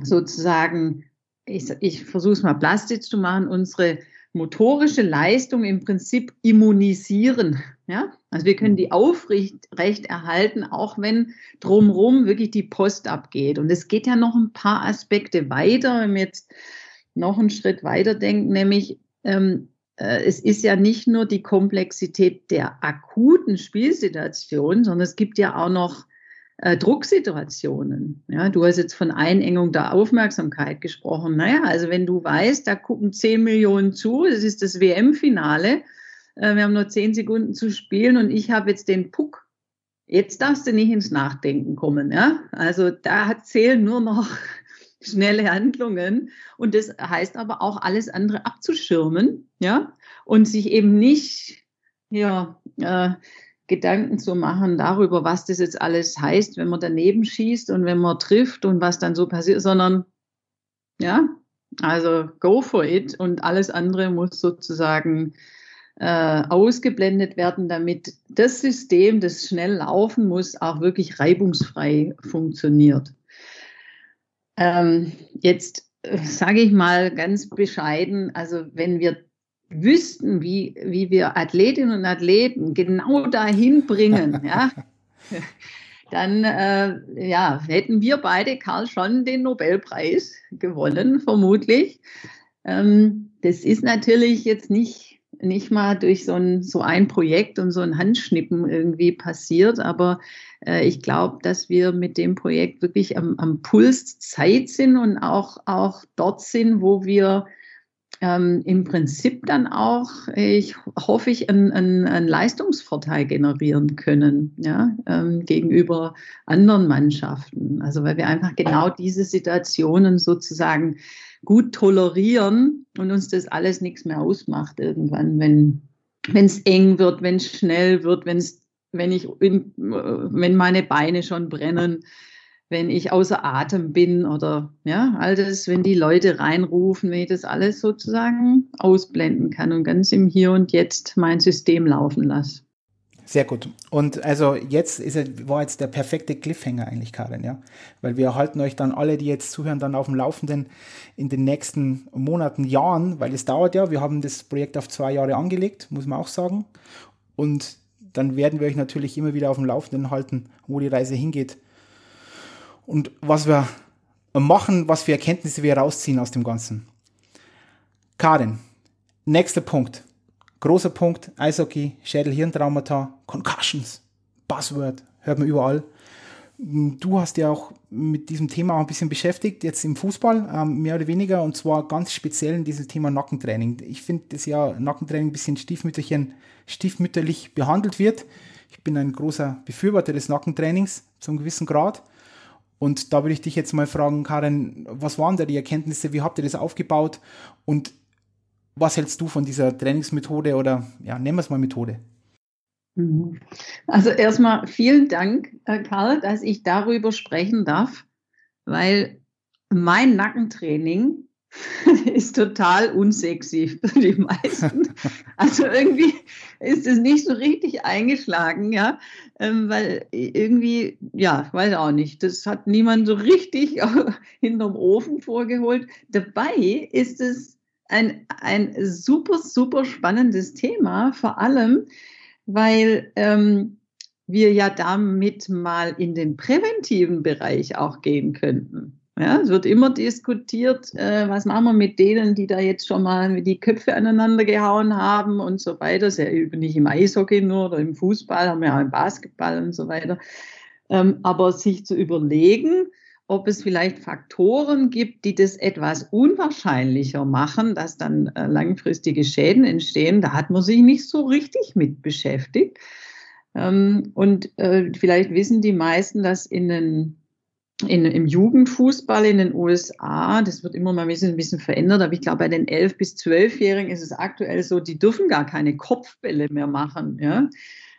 sozusagen, ich, ich versuche es mal plastisch zu machen, unsere motorische Leistung im Prinzip immunisieren. Ja? Also wir können die aufrecht erhalten, auch wenn drumherum wirklich die Post abgeht. Und es geht ja noch ein paar Aspekte weiter, wenn wir jetzt noch einen Schritt weiter denken, nämlich ähm, äh, es ist ja nicht nur die Komplexität der akuten Spielsituation, sondern es gibt ja auch noch äh, Drucksituationen. Ja, du hast jetzt von Einengung der Aufmerksamkeit gesprochen. Naja, also wenn du weißt, da gucken 10 Millionen zu, das ist das WM-Finale, äh, wir haben nur 10 Sekunden zu spielen und ich habe jetzt den Puck. Jetzt darfst du nicht ins Nachdenken kommen. Ja? Also da zählen nur noch <laughs> schnelle Handlungen und das heißt aber auch alles andere abzuschirmen, ja, und sich eben nicht ja, äh, Gedanken zu machen darüber, was das jetzt alles heißt, wenn man daneben schießt und wenn man trifft und was dann so passiert, sondern ja, also go for it und alles andere muss sozusagen äh, ausgeblendet werden, damit das System, das schnell laufen muss, auch wirklich reibungsfrei funktioniert. Ähm, jetzt äh, sage ich mal ganz bescheiden, also wenn wir wüssten, wie, wie wir Athletinnen und Athleten genau dahin bringen, <laughs> ja, dann äh, ja, hätten wir beide, Karl, schon den Nobelpreis gewonnen, vermutlich. Ähm, das ist natürlich jetzt nicht nicht mal durch so ein, so ein Projekt und so ein Handschnippen irgendwie passiert. Aber äh, ich glaube, dass wir mit dem Projekt wirklich am, am Puls Zeit sind und auch, auch dort sind, wo wir ähm, im Prinzip dann auch, ich hoffe ich, einen, einen, einen Leistungsvorteil generieren können ja, ähm, gegenüber anderen Mannschaften. Also weil wir einfach genau diese Situationen sozusagen gut tolerieren und uns das alles nichts mehr ausmacht irgendwann, wenn es eng wird, wenn es schnell wird, wenn's, wenn ich in, wenn meine Beine schon brennen, wenn ich außer Atem bin oder ja, all das, wenn die Leute reinrufen, wenn ich das alles sozusagen ausblenden kann und ganz im Hier und Jetzt mein System laufen lasse. Sehr gut. Und also jetzt ist war jetzt der perfekte Cliffhanger eigentlich, Karin, ja. Weil wir erhalten euch dann alle, die jetzt zuhören, dann auf dem Laufenden in den nächsten Monaten, Jahren, weil es dauert ja. Wir haben das Projekt auf zwei Jahre angelegt, muss man auch sagen. Und dann werden wir euch natürlich immer wieder auf dem Laufenden halten, wo die Reise hingeht und was wir machen, was für Erkenntnisse wir rausziehen aus dem Ganzen. Karin, nächster Punkt. Großer Punkt, Eishockey, Schädel-Hirntraumata, Concussions, Buzzword, hört man überall. Du hast ja auch mit diesem Thema auch ein bisschen beschäftigt, jetzt im Fußball, ähm, mehr oder weniger, und zwar ganz speziell in diesem Thema Nackentraining. Ich finde, dass ja Nackentraining ein bisschen stiefmütterchen, stiefmütterlich behandelt wird. Ich bin ein großer Befürworter des Nackentrainings, zu einem gewissen Grad. Und da würde ich dich jetzt mal fragen, Karin, was waren da die Erkenntnisse? Wie habt ihr das aufgebaut? Und was hältst du von dieser Trainingsmethode oder ja, nennen wir es mal Methode? Mhm. Also erstmal vielen Dank, Karl, dass ich darüber sprechen darf, weil mein Nackentraining <laughs> ist total unsexy für die meisten. Also irgendwie ist es nicht so richtig eingeschlagen, ja, ähm, weil irgendwie, ja, weiß auch nicht, das hat niemand so richtig <laughs> hinterm Ofen vorgeholt. Dabei ist es ein, ein super, super spannendes Thema, vor allem, weil ähm, wir ja damit mal in den präventiven Bereich auch gehen könnten. Ja, es wird immer diskutiert, äh, was machen wir mit denen, die da jetzt schon mal die Köpfe aneinander gehauen haben und so weiter. Das ist ja nicht im Eishockey nur oder im Fußball, haben wir auch im Basketball und so weiter. Ähm, aber sich zu überlegen, ob es vielleicht Faktoren gibt, die das etwas unwahrscheinlicher machen, dass dann äh, langfristige Schäden entstehen, da hat man sich nicht so richtig mit beschäftigt. Ähm, und äh, vielleicht wissen die meisten, dass in den in, im Jugendfußball in den USA, das wird immer mal ein bisschen, ein bisschen verändert, aber ich glaube, bei den 11- bis 12-Jährigen ist es aktuell so, die dürfen gar keine Kopfbälle mehr machen. Ja?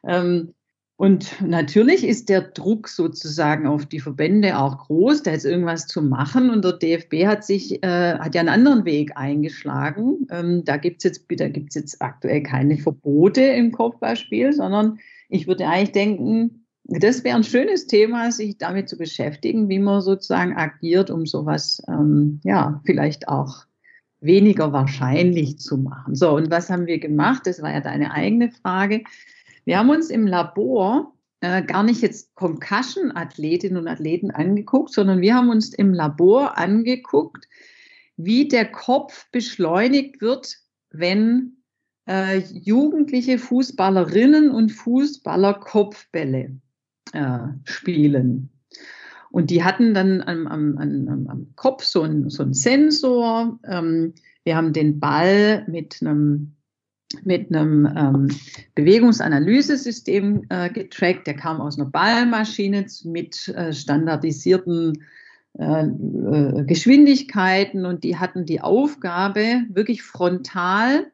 Ähm, und natürlich ist der Druck sozusagen auf die Verbände auch groß, da jetzt irgendwas zu machen. Und der DFB hat sich, äh, hat ja einen anderen Weg eingeschlagen. Ähm, da gibt es jetzt, da gibt's jetzt aktuell keine Verbote im Kopfballspiel, sondern ich würde eigentlich denken, das wäre ein schönes Thema, sich damit zu beschäftigen, wie man sozusagen agiert, um sowas ähm, ja vielleicht auch weniger wahrscheinlich zu machen. So, und was haben wir gemacht? Das war ja deine eigene Frage. Wir haben uns im Labor äh, gar nicht jetzt Concussion-Athletinnen und Athleten angeguckt, sondern wir haben uns im Labor angeguckt, wie der Kopf beschleunigt wird, wenn äh, jugendliche Fußballerinnen und Fußballer Kopfbälle äh, spielen. Und die hatten dann am, am, am, am Kopf so einen so Sensor. Ähm, wir haben den Ball mit einem mit einem ähm, Bewegungsanalysesystem äh, getrackt. Der kam aus einer Ballmaschine mit äh, standardisierten äh, äh, Geschwindigkeiten und die hatten die Aufgabe, wirklich frontal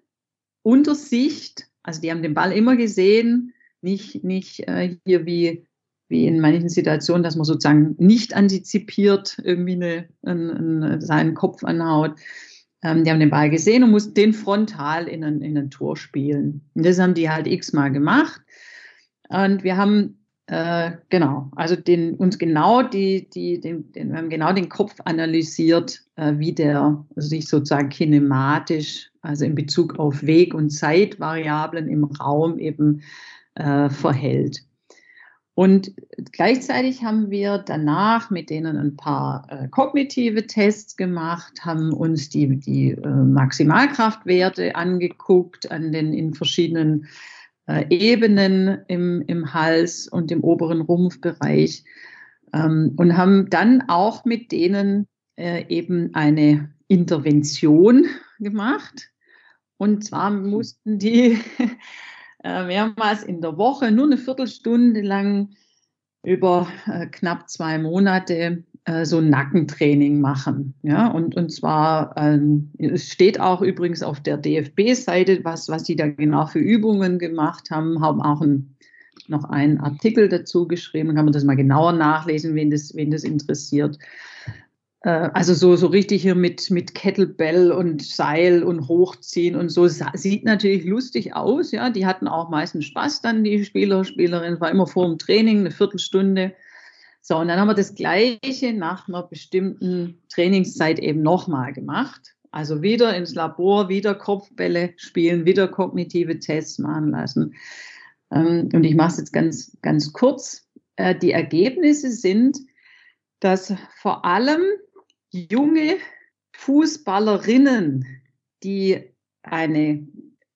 unter Sicht, also die haben den Ball immer gesehen, nicht, nicht äh, hier wie wie in manchen Situationen, dass man sozusagen nicht antizipiert irgendwie eine, eine, seinen Kopf anhaut. Ähm, die haben den Ball gesehen und mussten den frontal in ein, in ein Tor spielen. Und das haben die halt x-mal gemacht. Und wir haben äh, genau, also den, uns genau die, die, den, den, wir haben genau den Kopf analysiert, äh, wie der sich sozusagen kinematisch, also in Bezug auf Weg- und Zeitvariablen im Raum eben äh, verhält. Und gleichzeitig haben wir danach mit denen ein paar äh, kognitive Tests gemacht, haben uns die, die äh, Maximalkraftwerte angeguckt an den in verschiedenen äh, Ebenen im, im Hals und im oberen Rumpfbereich ähm, und haben dann auch mit denen äh, eben eine Intervention <laughs> gemacht. Und zwar mussten die <laughs> mehrmals in der Woche, nur eine Viertelstunde lang über äh, knapp zwei Monate äh, so Nackentraining machen. Ja, und, und zwar, ähm, es steht auch übrigens auf der DFB-Seite, was, was die da genau für Übungen gemacht haben, haben auch ein, noch einen Artikel dazu geschrieben, kann man das mal genauer nachlesen, wen das, wen das interessiert. Äh, also so, so richtig hier mit, mit Kettlebell und Seil und Hochziehen und so sieht natürlich lustig aus. Ja, die hatten auch meistens Spaß dann, die Spieler, Spielerinnen, war immer vor dem Training, eine Viertelstunde. So, und dann haben wir das Gleiche nach einer bestimmten Trainingszeit eben nochmal gemacht. Also wieder ins Labor, wieder Kopfbälle spielen, wieder kognitive Tests machen lassen. Ähm, und ich mache es jetzt ganz, ganz kurz. Äh, die Ergebnisse sind, dass vor allem junge Fußballerinnen, die eine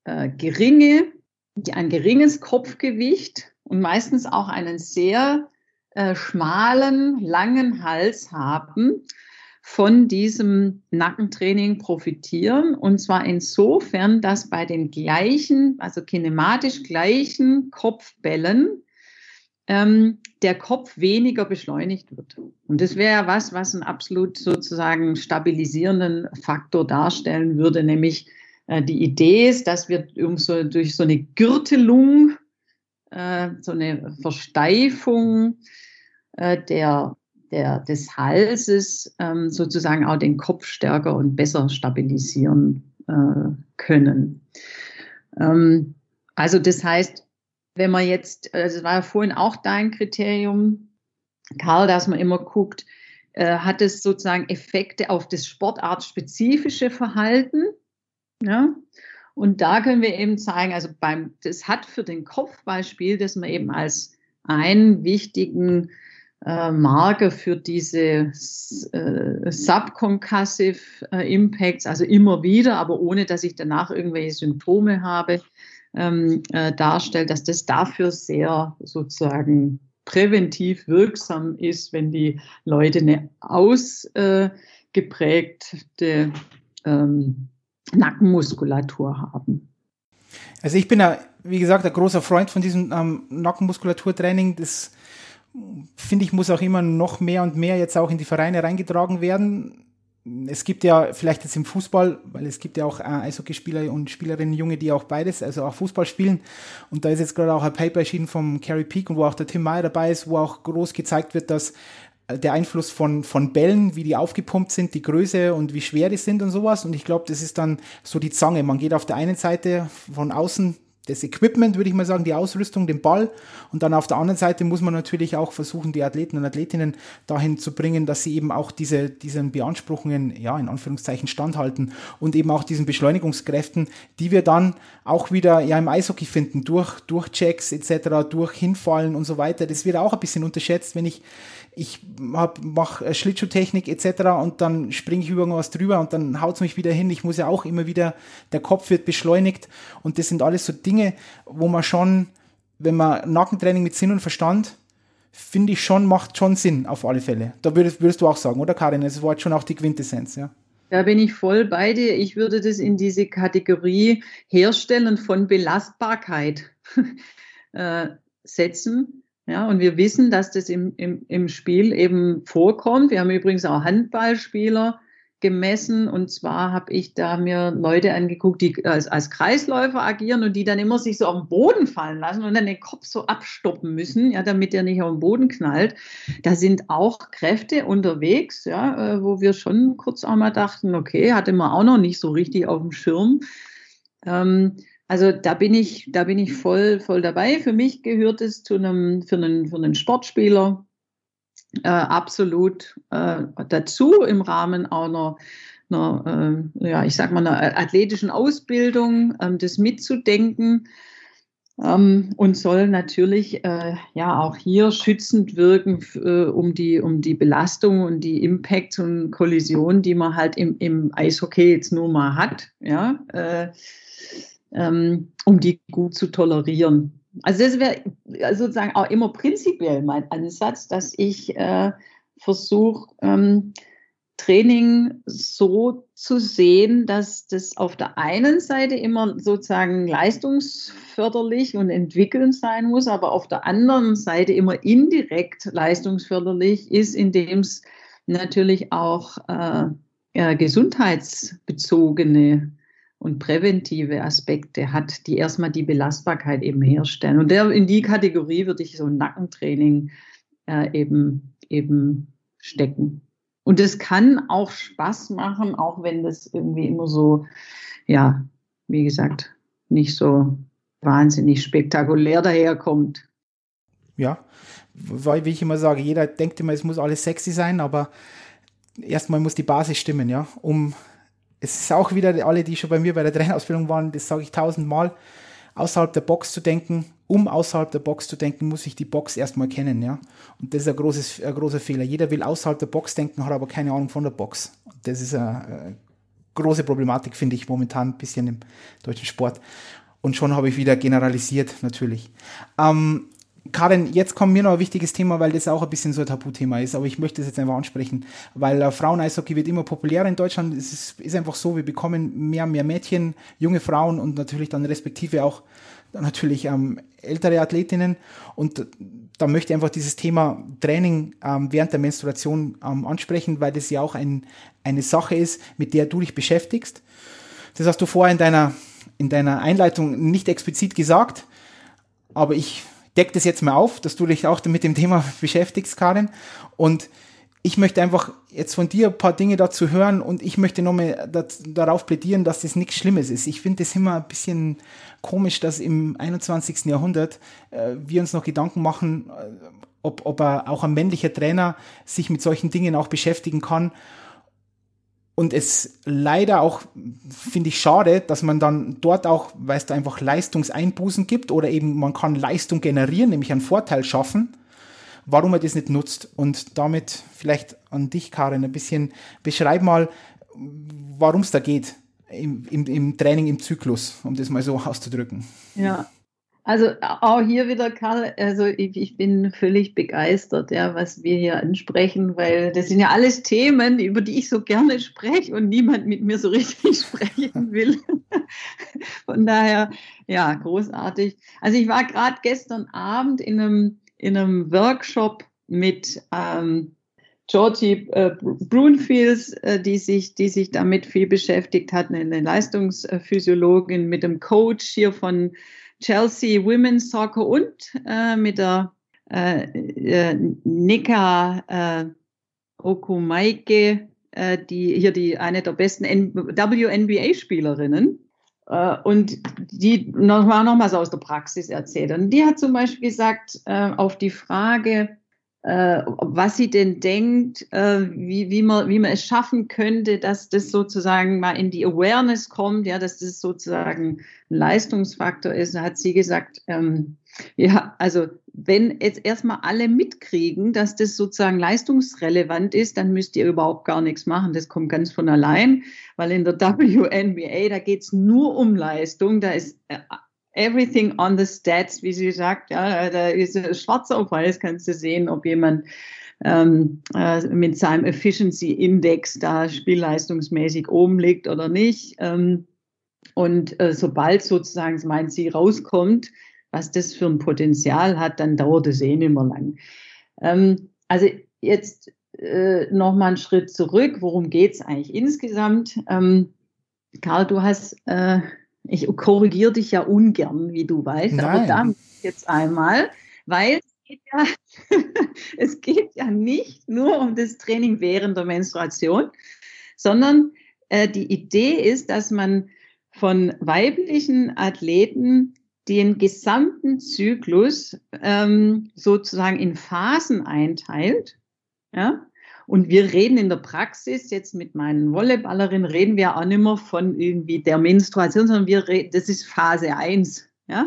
äh, geringe, die ein geringes Kopfgewicht und meistens auch einen sehr äh, schmalen, langen Hals haben, von diesem Nackentraining profitieren. Und zwar insofern, dass bei den gleichen, also kinematisch gleichen Kopfbällen ähm, der Kopf weniger beschleunigt wird. Und das wäre ja was, was einen absolut sozusagen stabilisierenden Faktor darstellen würde, nämlich äh, die Idee ist, dass wir so, durch so eine Gürtelung, äh, so eine Versteifung äh, der, der, des Halses ähm, sozusagen auch den Kopf stärker und besser stabilisieren äh, können. Ähm, also das heißt, wenn man jetzt, also das war ja vorhin auch dein Kriterium, Karl, dass man immer guckt, äh, hat es sozusagen Effekte auf das sportartspezifische Verhalten? Ja? Und da können wir eben zeigen, also beim, das hat für den Kopfballspiel, dass man eben als einen wichtigen äh, Marker für diese äh, subconcussive äh, Impacts, also immer wieder, aber ohne dass ich danach irgendwelche Symptome habe, ähm, äh, darstellt, dass das dafür sehr sozusagen präventiv wirksam ist, wenn die Leute eine ausgeprägte ähm, Nackenmuskulatur haben. Also ich bin ja, wie gesagt, ein großer Freund von diesem ähm, Nackenmuskulaturtraining. Das finde ich muss auch immer noch mehr und mehr jetzt auch in die Vereine reingetragen werden es gibt ja vielleicht jetzt im Fußball, weil es gibt ja auch äh, Eishockeyspieler und Spielerinnen, Junge, die auch beides, also auch Fußball spielen. Und da ist jetzt gerade auch ein Paper erschienen vom Carrie Peak und wo auch der Tim Meyer dabei ist, wo auch groß gezeigt wird, dass äh, der Einfluss von, von Bällen, wie die aufgepumpt sind, die Größe und wie schwer die sind und sowas. Und ich glaube, das ist dann so die Zange. Man geht auf der einen Seite von außen das Equipment, würde ich mal sagen, die Ausrüstung, den Ball. Und dann auf der anderen Seite muss man natürlich auch versuchen, die Athleten und Athletinnen dahin zu bringen, dass sie eben auch diese, diesen Beanspruchungen, ja, in Anführungszeichen standhalten und eben auch diesen Beschleunigungskräften, die wir dann auch wieder ja im Eishockey finden, durch, durch Checks etc., durch Hinfallen und so weiter. Das wird auch ein bisschen unterschätzt, wenn ich ich mache Schlittschuhtechnik etc. und dann springe ich über irgendwas drüber und dann haut es mich wieder hin. Ich muss ja auch immer wieder, der Kopf wird beschleunigt und das sind alles so Dinge, wo man schon, wenn man Nackentraining mit Sinn und Verstand, finde ich schon, macht schon Sinn auf alle Fälle. Da würdest, würdest du auch sagen, oder Karin? Es war schon auch die Quintessenz, ja. Da bin ich voll bei dir. Ich würde das in diese Kategorie Herstellen von Belastbarkeit <laughs> äh, setzen. Ja, und wir wissen, dass das im, im, im Spiel eben vorkommt. Wir haben übrigens auch Handballspieler gemessen. Und zwar habe ich da mir Leute angeguckt, die als, als Kreisläufer agieren und die dann immer sich so auf den Boden fallen lassen und dann den Kopf so abstoppen müssen, ja, damit der nicht auf den Boden knallt. Da sind auch Kräfte unterwegs, ja, äh, wo wir schon kurz auch mal dachten, okay, hatte man auch noch nicht so richtig auf dem Schirm. Ähm, also da bin ich, da bin ich voll, voll dabei. Für mich gehört es zu einem, für einen, für einen Sportspieler äh, absolut äh, dazu im Rahmen einer, einer äh, ja, ich sag mal, einer athletischen Ausbildung, ähm, das mitzudenken. ähm, und soll natürlich äh, ja auch hier schützend wirken äh, um, die, um die Belastung und die Impacts und Kollisionen, die man halt im, im Eishockey jetzt nur mal hat, ja, äh, ähm, um die gut zu tolerieren. Also das wäre sozusagen auch immer prinzipiell mein Ansatz, dass ich äh, versuche, ähm, Training so zu sehen, dass das auf der einen Seite immer sozusagen leistungsförderlich und entwickelnd sein muss, aber auf der anderen Seite immer indirekt leistungsförderlich ist, indem es natürlich auch äh, ja, gesundheitsbezogene und präventive Aspekte hat, die erstmal die Belastbarkeit eben herstellen. Und der, in die Kategorie würde ich so ein Nackentraining äh, eben, eben stecken. Und es kann auch Spaß machen, auch wenn das irgendwie immer so, ja, wie gesagt, nicht so wahnsinnig spektakulär daherkommt. Ja, weil, wie ich immer sage, jeder denkt immer, es muss alles sexy sein, aber erstmal muss die Basis stimmen, ja, um es ist auch wieder alle, die schon bei mir bei der Trainerausbildung waren, das sage ich tausendmal, außerhalb der Box zu denken. Um außerhalb der Box zu denken, muss ich die Box erstmal kennen, ja. Und das ist ein, großes, ein großer Fehler. Jeder will außerhalb der Box denken, hat aber keine Ahnung von der Box. Das ist eine, eine große Problematik, finde ich momentan ein bisschen im deutschen Sport. Und schon habe ich wieder generalisiert, natürlich. Ähm, Karin, jetzt kommt mir noch ein wichtiges Thema, weil das auch ein bisschen so ein Tabuthema ist, aber ich möchte es jetzt einfach ansprechen, weil äh, Frauen-Eishockey wird immer populärer in Deutschland. Es ist, ist, einfach so, wir bekommen mehr und mehr Mädchen, junge Frauen und natürlich dann respektive auch natürlich ähm, ältere Athletinnen. Und da möchte ich einfach dieses Thema Training ähm, während der Menstruation ähm, ansprechen, weil das ja auch ein, eine Sache ist, mit der du dich beschäftigst. Das hast du vorher in deiner, in deiner Einleitung nicht explizit gesagt, aber ich deck das jetzt mal auf, dass du dich auch mit dem Thema <laughs> beschäftigst, Karin. Und ich möchte einfach jetzt von dir ein paar Dinge dazu hören und ich möchte nochmal darauf plädieren, dass das nichts Schlimmes ist. Ich finde das immer ein bisschen komisch, dass im 21. Jahrhundert äh, wir uns noch Gedanken machen, äh, ob, ob auch ein männlicher Trainer sich mit solchen Dingen auch beschäftigen kann und es leider auch, finde ich schade, dass man dann dort auch, weil es da einfach Leistungseinbußen gibt oder eben man kann Leistung generieren, nämlich einen Vorteil schaffen, warum man das nicht nutzt. Und damit vielleicht an dich, Karin, ein bisschen beschreib mal, warum es da geht im, im, im Training, im Zyklus, um das mal so auszudrücken. Ja, also auch hier wieder, Karl, also ich, ich, bin völlig begeistert, ja, was wir hier ansprechen, weil das sind ja alles Themen, über die ich so gerne spreche und niemand mit mir so richtig <laughs> sprechen will. <laughs> Von daher, ja, großartig. Also ich war gerade gestern Abend in einem, in einem Workshop mit ähm, Georgie äh, Brunfields, äh, die, sich, die sich damit viel beschäftigt hat, eine Leistungsphysiologin mit dem Coach hier von Chelsea Women's Soccer und äh, mit der äh, äh, Nika äh, Okumaike, äh, die hier die eine der besten WNBA-Spielerinnen. Äh, und die noch mal nochmals aus der Praxis erzählt. Und die hat zum Beispiel gesagt, äh, auf die Frage, äh, was sie denn denkt, äh, wie, wie, man, wie man es schaffen könnte, dass das sozusagen mal in die Awareness kommt, ja, dass das sozusagen ein Leistungsfaktor ist. Da hat sie gesagt, ähm, ja, also wenn jetzt erstmal alle mitkriegen, dass das sozusagen leistungsrelevant ist, dann müsst ihr überhaupt gar nichts machen. Das kommt ganz von allein, weil in der WNBA, da geht's nur um Leistung, da ist äh, everything on the stats, wie sie sagt. Ja, da ist schwarz auf weiß, kannst du sehen, ob jemand ähm, äh, mit seinem Efficiency Index da spielleistungsmäßig oben liegt oder nicht. Ähm, und äh, sobald sozusagen, meint sie, rauskommt, was das für ein Potenzial hat, dann dauert es eh nicht mehr lang. Ähm, also jetzt äh, nochmal einen Schritt zurück. Worum geht es eigentlich insgesamt? Ähm, Karl, du hast äh, ich korrigiere dich ja ungern, wie du weißt, Nein. aber da jetzt einmal, weil es geht, ja, <laughs> es geht ja nicht nur um das Training während der Menstruation, sondern äh, die Idee ist, dass man von weiblichen Athleten den gesamten Zyklus ähm, sozusagen in Phasen einteilt. Ja? Und wir reden in der Praxis jetzt mit meinen Volleyballerinnen, reden wir auch nicht mehr von irgendwie der Menstruation, sondern wir reden, das ist Phase 1. Ja?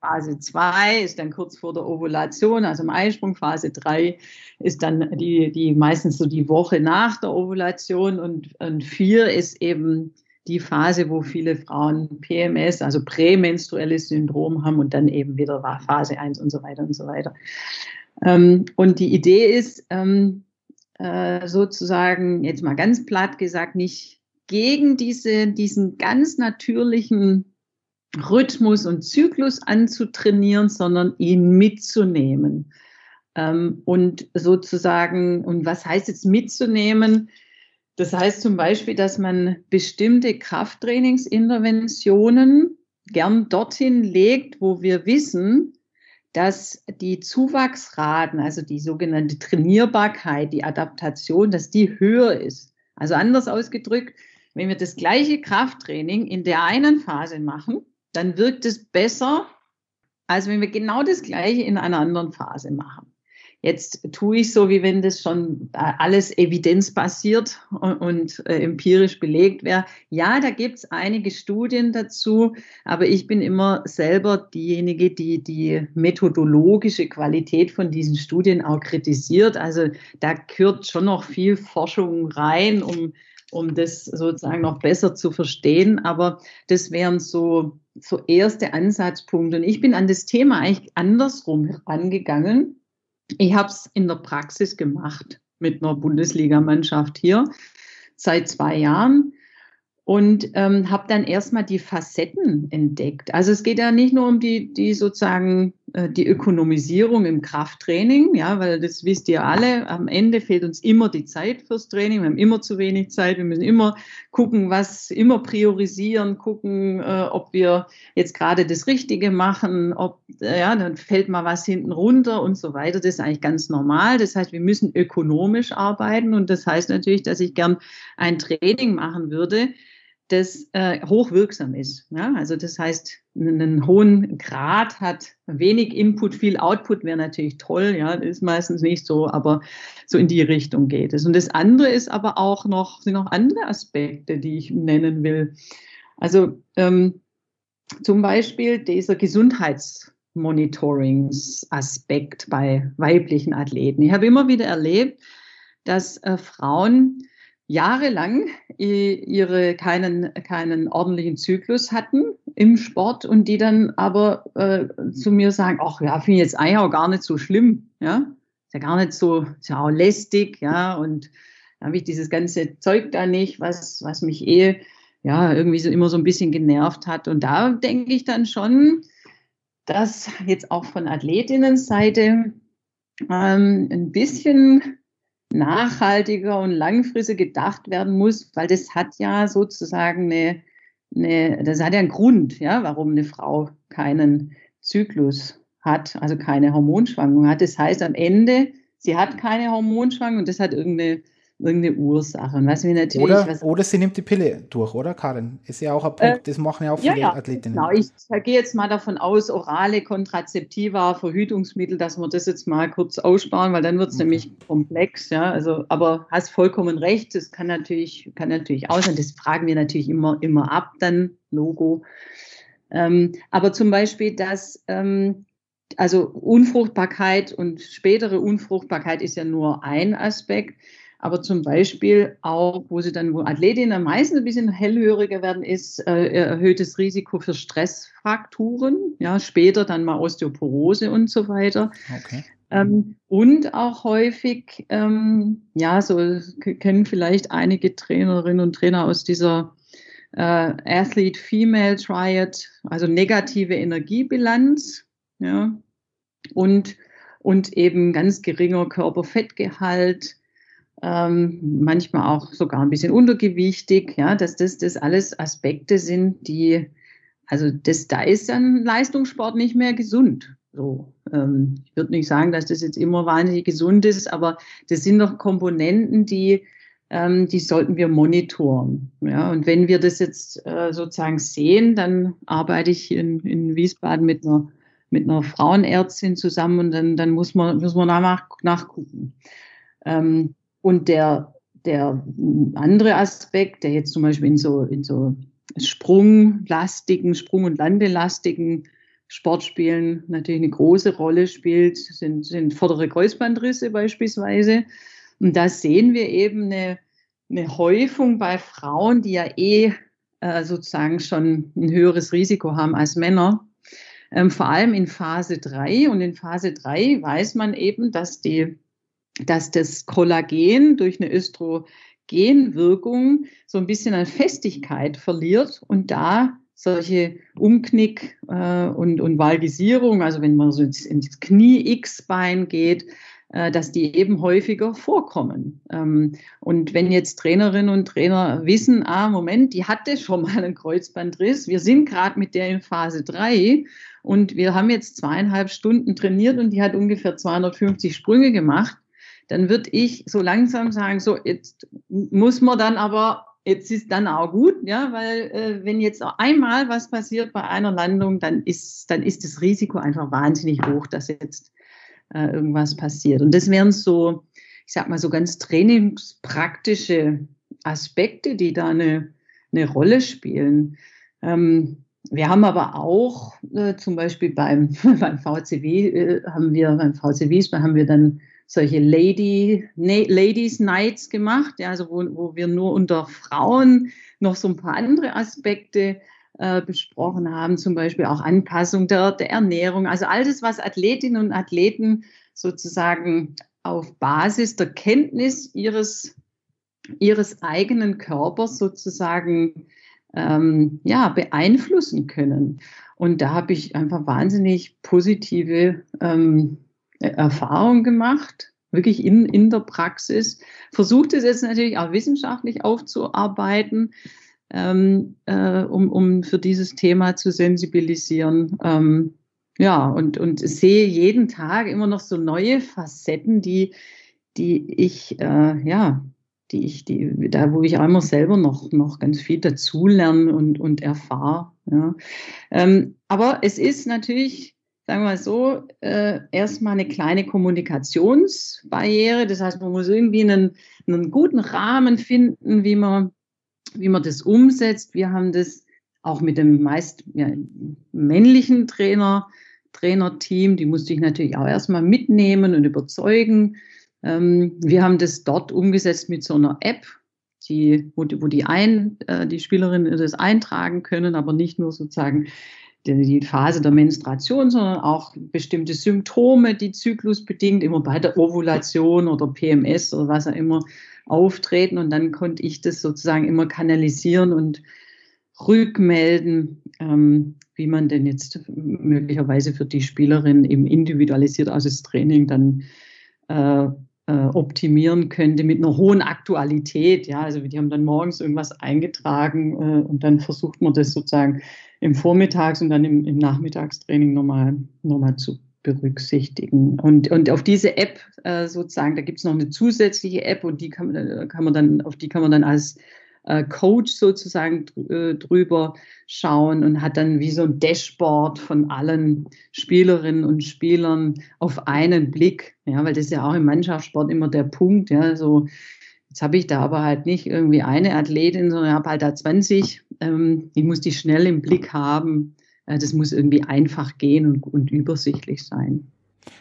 Phase 2 ist dann kurz vor der Ovulation, also im Eisprung. Phase 3 ist dann die, die meistens so die Woche nach der Ovulation und, und 4 ist eben die Phase, wo viele Frauen PMS, also prämenstruelles Syndrom haben und dann eben wieder Phase 1 und so weiter und so weiter. Ähm, und die Idee ist ähm, äh, sozusagen, jetzt mal ganz platt gesagt, nicht gegen diese, diesen ganz natürlichen Rhythmus und Zyklus anzutrainieren, sondern ihn mitzunehmen. Ähm, und sozusagen, und was heißt jetzt mitzunehmen? Das heißt zum Beispiel, dass man bestimmte Krafttrainingsinterventionen gern dorthin legt, wo wir wissen, dass die Zuwachsraten, also die sogenannte Trainierbarkeit, die Adaptation, dass die höher ist. Also anders ausgedrückt, wenn wir das gleiche Krafttraining in der einen Phase machen, dann wirkt es besser, als wenn wir genau das gleiche in einer anderen Phase machen. Jetzt tue ich so, wie wenn das schon äh, alles evidenzbasiert und, äh, empirisch belegt wäre. Ja, da gibt es einige Studien dazu, aber ich bin immer selber diejenige, die die methodologische Qualität von diesen Studien auch kritisiert. Also da gehört schon noch viel Forschung rein, um, um das sozusagen noch besser zu verstehen. Aber das wären so, so erste Ansatzpunkte. Und ich bin an das Thema eigentlich andersrum angegangen ich habe es in der Praxis gemacht mit einer Bundesligamannschaft hier seit zwei Jahren und ähm, habe dann erstmal die Facetten entdeckt. Also es geht ja nicht nur um die, die sozusagen die Ökonomisierung im Krafttraining, ja, weil das wisst ihr alle, am Ende fehlt uns immer die Zeit fürs Training, wir haben immer zu wenig Zeit, wir müssen immer gucken, was, immer priorisieren, gucken, äh, ob wir jetzt gerade das Richtige machen, ob, äh, ja, dann fällt mal was hinten runter und so weiter. Das ist eigentlich ganz normal. Das heißt, wir müssen ökonomisch arbeiten und das heißt natürlich, dass ich gern ein Training machen würde, das äh, hochwirksam ist. Ja? Also das heißt, einen hohen Grad hat, wenig Input, viel Output wäre natürlich toll, ja, ist meistens nicht so, aber so in die Richtung geht es. Und das andere ist aber auch noch, sind noch andere Aspekte, die ich nennen will. Also ähm, zum Beispiel dieser Gesundheitsmonitorings-Aspekt bei weiblichen Athleten. Ich habe immer wieder erlebt, dass äh, Frauen jahrelang ihre keinen, keinen ordentlichen Zyklus hatten im Sport und die dann aber äh, zu mir sagen, ach ja, finde ich jetzt eigentlich auch gar nicht so schlimm, ja, ist ja gar nicht so, ist ja auch lästig, ja, und dann habe ich dieses ganze Zeug da nicht, was, was mich eh, ja, irgendwie so immer so ein bisschen genervt hat. Und da denke ich dann schon, dass jetzt auch von Athletinnenseite ähm, ein bisschen nachhaltiger und langfristig gedacht werden muss, weil das hat ja sozusagen eine, eine, das hat ja einen Grund, ja, warum eine Frau keinen Zyklus hat, also keine Hormonschwankung hat. Das heißt am Ende, sie hat keine Hormonschwankung und das hat irgendeine irgendeine Ursache. Und was wir natürlich, oder, was, oder sie nimmt die Pille durch, oder Karin? Ist ja auch ein Punkt, äh, das machen ja auch viele ja, ja, Athletinnen. Genau, ich gehe jetzt mal davon aus, orale Kontrazeptiva, Verhütungsmittel, dass wir das jetzt mal kurz aussparen, weil dann wird es okay. nämlich komplex. Ja, also, aber hast vollkommen recht, das kann natürlich, kann natürlich auch sein. Das fragen wir natürlich immer, immer ab, dann Logo. Ähm, aber zum Beispiel, dass ähm, also Unfruchtbarkeit und spätere Unfruchtbarkeit ist ja nur ein Aspekt aber zum Beispiel auch, wo sie dann, wo Athletinnen meistens ein bisschen hellhöriger werden, ist äh, erhöhtes Risiko für Stressfrakturen, ja, später dann mal Osteoporose und so weiter. Okay. Ähm, und auch häufig, ähm, ja, so kennen vielleicht einige Trainerinnen und Trainer aus dieser äh, Athlete Female Triad, also negative Energiebilanz, ja, und, und eben ganz geringer Körperfettgehalt, ähm, manchmal auch sogar ein bisschen untergewichtig, ja, dass das, das alles Aspekte sind, die, also das, da ist dann Leistungssport nicht mehr gesund. So, ähm, ich würde nicht sagen, dass das jetzt immer wahnsinnig gesund ist, aber das sind doch Komponenten, die, ähm, die sollten wir monitoren. Ja, und wenn wir das jetzt äh, sozusagen sehen, dann arbeite ich in, in Wiesbaden mit einer, mit einer Frauenärztin zusammen und dann, dann muss man, muss man nach, nachgucken. Ähm, und der, der andere Aspekt, der jetzt zum Beispiel in so, in so sprunglastigen, Sprung- und Landelastigen Sportspielen natürlich eine große Rolle spielt, sind, sind vordere Kreuzbandrisse beispielsweise. Und da sehen wir eben eine, eine Häufung bei Frauen, die ja eh äh, sozusagen schon ein höheres Risiko haben als Männer. Ähm, vor allem in Phase 3. Und in Phase 3 weiß man eben, dass, die, dass das Kollagen durch eine Östrogenwirkung so ein bisschen an Festigkeit verliert und da solche Umknick äh, und, und Valgisierung, also wenn man so ins, ins Knie-X-Bein geht, äh, dass die eben häufiger vorkommen. Ähm, und wenn jetzt Trainerinnen und Trainer wissen, ah, Moment, die hatte schon mal einen Kreuzbandriss, wir sind gerade mit der in Phase 3 und wir haben jetzt zweieinhalb Stunden trainiert und die hat ungefähr 250 Sprünge gemacht, dann würde ich so langsam sagen, so jetzt muss man dann aber Jetzt ist dann auch gut, ja, weil äh, wenn jetzt einmal was passiert bei einer Landung, dann ist, dann ist das Risiko einfach wahnsinnig hoch, dass jetzt äh, irgendwas passiert. Und das wären so, ich sag mal, so ganz trainingspraktische Aspekte, die da eine, eine Rolle spielen. Ähm, wir haben aber auch äh, zum Beispiel beim, <laughs> beim VCW äh, haben wir, beim VCW haben wir dann solche Lady, Ladies Nights gemacht, ja, also wo, wo wir nur unter Frauen noch so ein paar andere Aspekte äh, besprochen haben, zum Beispiel auch Anpassung der, der Ernährung, also all das, was Athletinnen und Athleten sozusagen auf Basis der Kenntnis ihres, ihres eigenen Körpers sozusagen ähm, ja, beeinflussen können. Und da habe ich einfach wahnsinnig positive ähm, Erfahrung gemacht, wirklich in, in der Praxis. Versucht es jetzt natürlich auch wissenschaftlich aufzuarbeiten, ähm, äh, um, um für dieses Thema zu sensibilisieren. Ähm, ja, und, und sehe jeden Tag immer noch so neue Facetten, die, die ich, äh, ja, die ich, die, da wo ich einmal selber noch, noch ganz viel dazulerne und, und erfahre. Ja. Ähm, aber es ist natürlich sagen wir mal so, äh, erstmal eine kleine Kommunikationsbarriere. Das heißt, man muss irgendwie einen, einen guten Rahmen finden, wie man, wie man das umsetzt. Wir haben das auch mit dem meist ja, männlichen Trainer, Trainerteam, die musste ich natürlich auch erstmal mitnehmen und überzeugen. Ähm, wir haben das dort umgesetzt mit so einer App, die, wo, die, wo die, ein, äh, die Spielerinnen das eintragen können, aber nicht nur sozusagen die Phase der Menstruation, sondern auch bestimmte Symptome, die zyklusbedingt immer bei der Ovulation oder PMS oder was auch immer auftreten. Und dann konnte ich das sozusagen immer kanalisieren und rückmelden, ähm, wie man denn jetzt möglicherweise für die Spielerin im individualisiert, also das Training dann äh, äh, optimieren könnte mit einer hohen Aktualität. Ja, also die haben dann morgens irgendwas eingetragen äh, und dann versucht man das sozusagen im Vormittags- und dann im, im Nachmittagstraining nochmal, nochmal zu berücksichtigen. Und, und auf diese App äh, sozusagen, da gibt es noch eine zusätzliche App und die kann, äh, kann man dann, auf die kann man dann als äh, Coach sozusagen äh, drüber schauen und hat dann wie so ein Dashboard von allen Spielerinnen und Spielern auf einen Blick. Ja, weil das ist ja auch im Mannschaftssport immer der Punkt. Ja, so jetzt habe ich da aber halt nicht irgendwie eine Athletin, sondern habe halt da 20. Ähm, ich muss die schnell im Blick haben. Äh, das muss irgendwie einfach gehen und, und übersichtlich sein.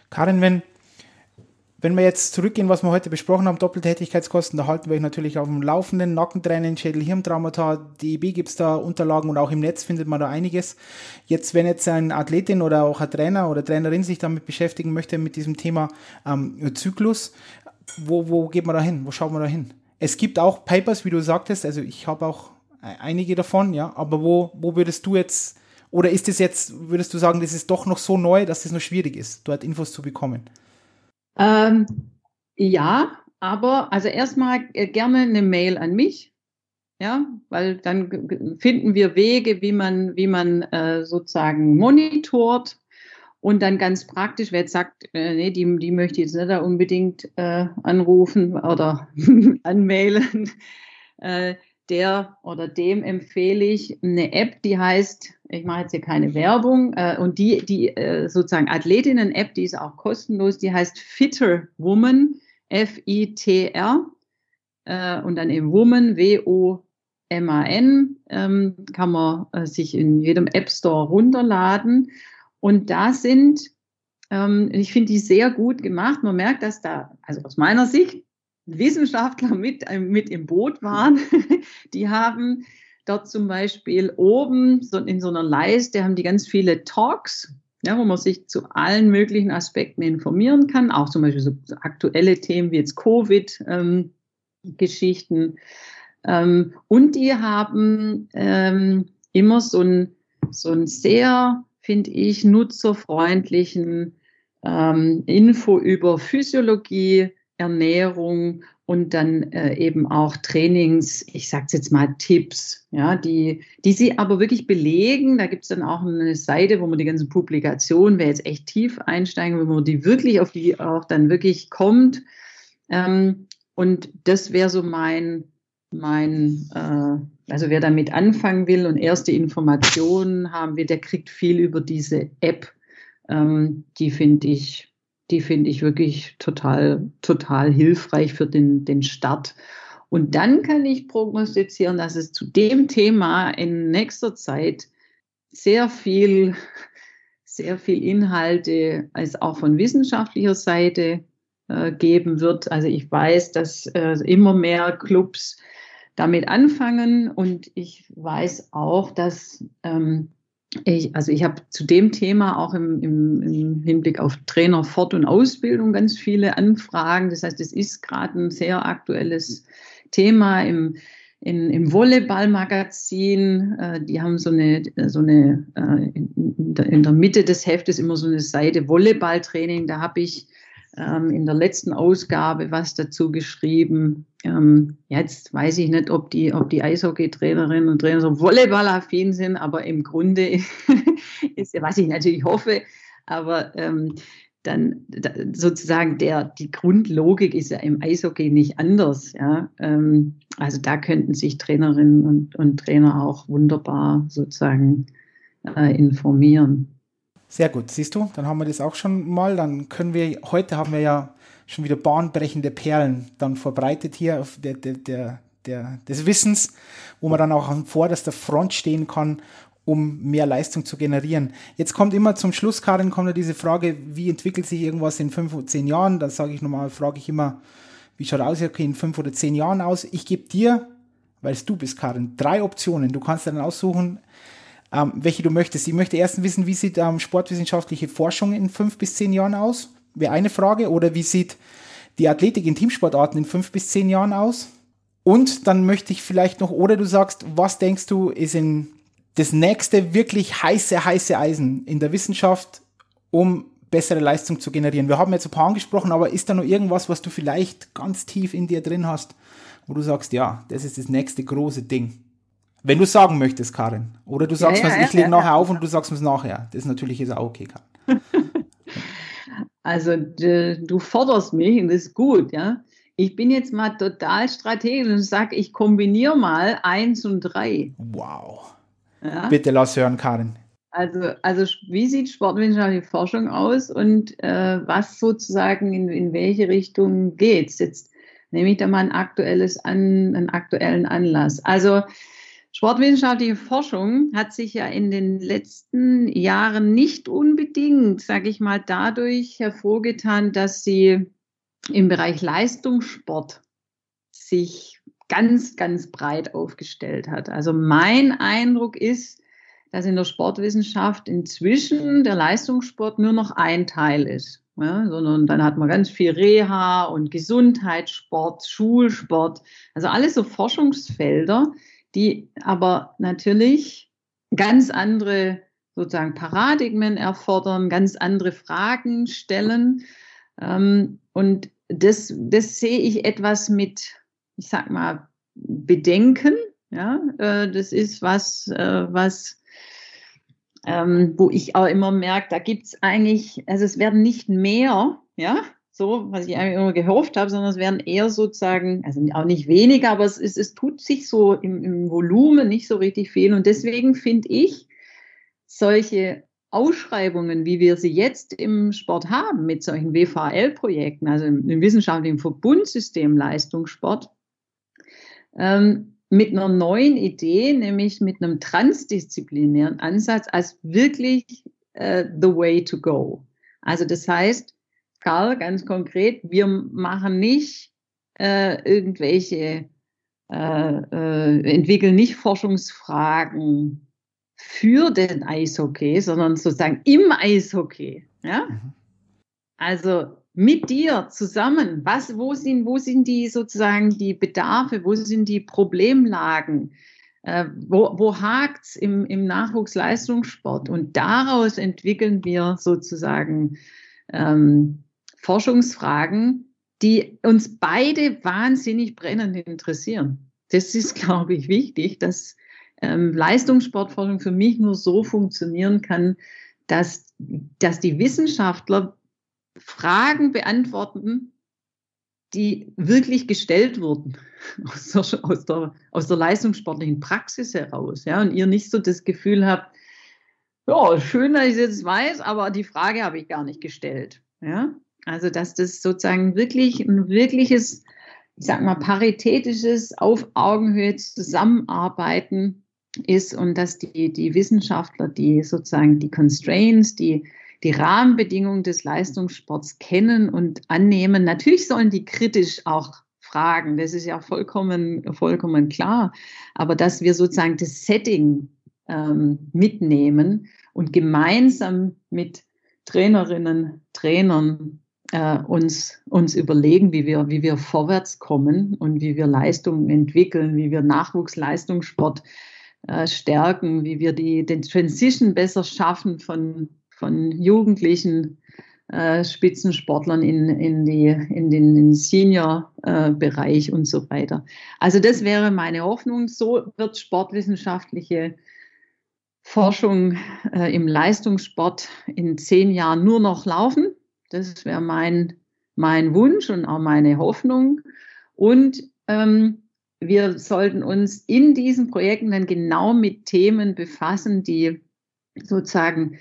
Karin, wenn wenn wir jetzt zurückgehen, was wir heute besprochen haben, Doppeltätigkeitskosten, da halten wir euch natürlich auf dem Laufenden. Nackentränen, Schädel-Hirntraumata, DEB gibt es da Unterlagen und auch im Netz findet man da einiges. Jetzt, wenn jetzt ein Athletin oder auch ein Trainer oder Trainerin sich damit beschäftigen möchte, mit diesem Thema ähm, Zyklus, wo, wo geht man da hin? Wo schaut man da hin? Es gibt auch Papers, wie du sagtest, also ich habe auch einige davon, ja, aber wo, wo würdest du jetzt, oder ist es jetzt, würdest du sagen, das ist doch noch so neu, dass es noch schwierig ist, dort Infos zu bekommen? Ähm, ja, aber also erstmal äh, gerne eine Mail an mich. Ja, weil dann finden wir Wege, wie man, wie man äh, sozusagen monitort und dann ganz praktisch, wer jetzt sagt, äh, nee, die, die möchte ich jetzt nicht da unbedingt äh, anrufen oder <laughs> anmailen, äh, der oder dem empfehle ich eine App, die heißt, ich mache jetzt hier keine Werbung, äh, und die, die äh, sozusagen Athletinnen-App, die ist auch kostenlos, die heißt Fitter Woman, F-I-T-R, äh, und dann eben Woman, W-O-M-A-N, ähm, kann man äh, sich in jedem App Store runterladen. Und da sind, ähm, ich finde die sehr gut gemacht. Man merkt, dass da, also aus meiner Sicht, Wissenschaftler mit, äh, mit im Boot waren. <laughs> die haben dort zum Beispiel oben so in so einer Leiste haben die ganz viele Talks, ja, wo man sich zu allen möglichen Aspekten informieren kann, auch zum Beispiel so, aktuelle Themen wie jetzt Covid-Geschichten. Ähm, ähm, und die haben ähm, immer so ein, so ein sehr, finde ich, nutzerfreundlichen ähm, Info über Physiologie, Ernährung und dann äh, eben auch Trainings, ich sage jetzt mal Tipps, ja, die, die sie aber wirklich belegen. Da gibt es dann auch eine Seite, wo man die ganzen Publikationen, wer jetzt echt tief einsteigen, wenn man die wirklich auf die auch dann wirklich kommt. Ähm, und das wäre so mein, mein äh, also wer damit anfangen will und erste Informationen haben will, der kriegt viel über diese App. Ähm, die finde ich die finde ich wirklich total, total hilfreich für den, den Start. Und dann kann ich prognostizieren, dass es zu dem Thema in nächster Zeit sehr viel, sehr viel Inhalte als auch von wissenschaftlicher Seite äh, geben wird. Also ich weiß, dass äh, immer mehr Clubs damit anfangen und ich weiß auch, dass ähm, ich, also ich habe zu dem Thema auch im, im, im, Hinblick auf Trainer, Fort- und Ausbildung ganz viele Anfragen. Das heißt, es ist gerade ein sehr aktuelles Thema im, in, im Volleyball-Magazin. Äh, die haben so eine, so eine äh, in, in der Mitte des Heftes immer so eine Seite Volleyballtraining. Da habe ich ähm, in der letzten Ausgabe was dazu geschrieben. Ähm, jetzt weiß ich nicht, ob die, ob die Eishockeytrainerinnen und Trainer so volleyballaffin sind, aber im Grunde <laughs> ist ja, was ich natürlich hoffe, aber ähm, dann da, sozusagen der, die Grundlogik ist ja im Eishockey nicht anders. Ja? Ähm, also da könnten sich Trainerinnen und, und Trainer auch wunderbar sozusagen äh, informieren. Sehr gut, siehst du, dann haben wir das auch schon mal. Dann können wir, heute haben wir ja schon wieder bahnbrechende Perlen dann verbreitet hier auf der, der, der, der, des Wissens, wo man dann auch an vorderster Front stehen kann, um mehr Leistung zu generieren. Jetzt kommt immer zum Schluss, Karin, kommt ja diese Frage, wie entwickelt sich irgendwas in fünf oder zehn Jahren? Da sage ich nochmal, frage ich immer, wie schaut aus, okay, in fünf oder zehn Jahren aus? Ich gebe dir, weil es du bist, Karin, drei Optionen. Du kannst dann aussuchen, ähm, welche du möchtest. Ich möchte erst wissen, wie sieht ähm, sportwissenschaftliche Forschung in fünf bis zehn Jahren aus? Wäre eine Frage. Oder wie sieht die Athletik in Teamsportarten in fünf bis zehn Jahren aus? Und dann möchte ich vielleicht noch, oder du sagst, was denkst du, ist in das nächste wirklich heiße, heiße Eisen in der Wissenschaft, um bessere Leistung zu generieren? Wir haben jetzt ein paar angesprochen, aber ist da noch irgendwas, was du vielleicht ganz tief in dir drin hast, wo du sagst, ja, das ist das nächste große Ding? Wenn du sagen möchtest, Karin. Oder du sagst ja, ja, mir, ich lege nachher auf und du sagst mir es nachher. Das ist natürlich ist auch okay, Karin. <laughs> Also du forderst mich und das ist gut, ja. Ich bin jetzt mal total strategisch und sage, ich kombiniere mal eins und drei. Wow. Ja? Bitte lass hören, Karin. Also, also wie sieht sportwissenschaftliche Forschung aus und äh, was sozusagen in, in welche Richtung geht es? Jetzt nehme ich da mal ein aktuelles an, einen aktuellen Anlass. Also Sportwissenschaftliche Forschung hat sich ja in den letzten Jahren nicht unbedingt, sage ich mal, dadurch hervorgetan, dass sie im Bereich Leistungssport sich ganz, ganz breit aufgestellt hat. Also mein Eindruck ist, dass in der Sportwissenschaft inzwischen der Leistungssport nur noch ein Teil ist. Ja, sondern dann hat man ganz viel Reha und Gesundheitssport, Schulsport, also alles so Forschungsfelder, die aber natürlich ganz andere sozusagen Paradigmen erfordern, ganz andere Fragen stellen. Ähm, und das, das sehe ich etwas mit, ich sag mal, Bedenken. Ja, äh, das ist was, äh, was, ähm, wo ich auch immer merke, da gibt es eigentlich, also es werden nicht mehr, ja, so, was ich eigentlich immer gehofft habe, sondern es werden eher sozusagen, also auch nicht weniger, aber es, ist, es tut sich so im, im Volumen nicht so richtig viel. Und deswegen finde ich solche Ausschreibungen, wie wir sie jetzt im Sport haben, mit solchen WVL-Projekten, also im, im wissenschaftlichen Verbundsystem Leistungssport, ähm, mit einer neuen Idee, nämlich mit einem transdisziplinären Ansatz, als wirklich uh, the way to go. Also das heißt, Karl, ganz konkret, wir machen nicht äh, irgendwelche, äh, äh, entwickeln nicht Forschungsfragen für den Eishockey, sondern sozusagen im Eishockey. Ja? Mhm. Also mit dir zusammen, was, wo sind, wo sind die sozusagen die Bedarfe, wo sind die Problemlagen, äh, wo, wo hakt's im, im Nachwuchsleistungssport? Und daraus entwickeln wir sozusagen ähm, Forschungsfragen, die uns beide wahnsinnig brennend interessieren. Das ist, glaube ich, wichtig, dass ähm, Leistungssportforschung für mich nur so funktionieren kann, dass, dass die Wissenschaftler Fragen beantworten, die wirklich gestellt wurden <laughs> aus der, aus der, aus der leistungssportlichen Praxis heraus. Ja, und ihr nicht so das Gefühl habt, ja, schön, dass ich es jetzt weiß, aber die Frage habe ich gar nicht gestellt. Ja, also, dass das sozusagen wirklich ein wirkliches, ich sag mal, paritätisches, auf Augenhöhe zusammenarbeiten ist und dass die, die Wissenschaftler, die sozusagen die Constraints, die, die Rahmenbedingungen des Leistungssports kennen und annehmen. Natürlich sollen die kritisch auch fragen, das ist ja vollkommen, vollkommen klar. Aber dass wir sozusagen das Setting ähm, mitnehmen und gemeinsam mit Trainerinnen, Trainern äh, uns, uns überlegen, wie wir, wie wir vorwärts kommen und wie wir Leistungen entwickeln, wie wir Nachwuchsleistungssport äh, stärken, wie wir die, den Transition besser schaffen von, von Jugendlichen äh, Spitzensportlern in, in, die, in den Senior-Bereich äh, und so weiter. Also das wäre meine Hoffnung. So wird sportwissenschaftliche Forschung äh, im Leistungssport in zehn Jahren nur noch laufen. Das wäre mein, mein Wunsch und auch meine Hoffnung. Und ähm, wir sollten uns in diesen Projekten dann genau mit Themen befassen, die sozusagen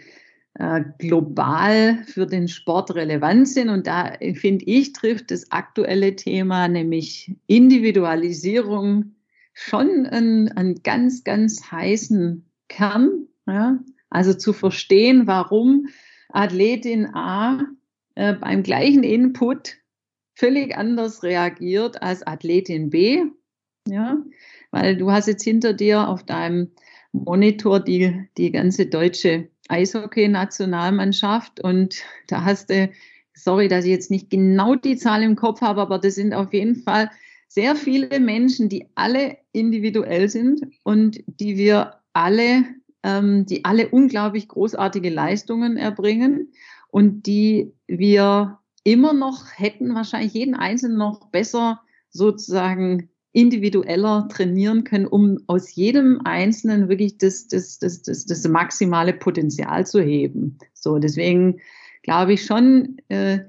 äh, global für den Sport relevant sind. Und da finde ich, trifft das aktuelle Thema, nämlich Individualisierung, schon einen, einen ganz, ganz heißen Kern. Ja? Also zu verstehen, warum Athletin A äh, beim gleichen Input völlig anders reagiert als Athletin B. Ja, weil du hast jetzt hinter dir auf deinem Monitor die, die ganze deutsche Eishockey-Nationalmannschaft und da hast du, sorry, dass ich jetzt nicht genau die Zahl im Kopf habe, aber das sind auf jeden Fall sehr viele Menschen, die alle individuell sind und die wir alle, ähm, die alle unglaublich großartige Leistungen erbringen und die wir immer noch hätten, wahrscheinlich jeden Einzelnen noch besser sozusagen individueller trainieren können, um aus jedem Einzelnen wirklich das, das, das, das, das maximale Potenzial zu heben. So, deswegen glaube ich schon, äh,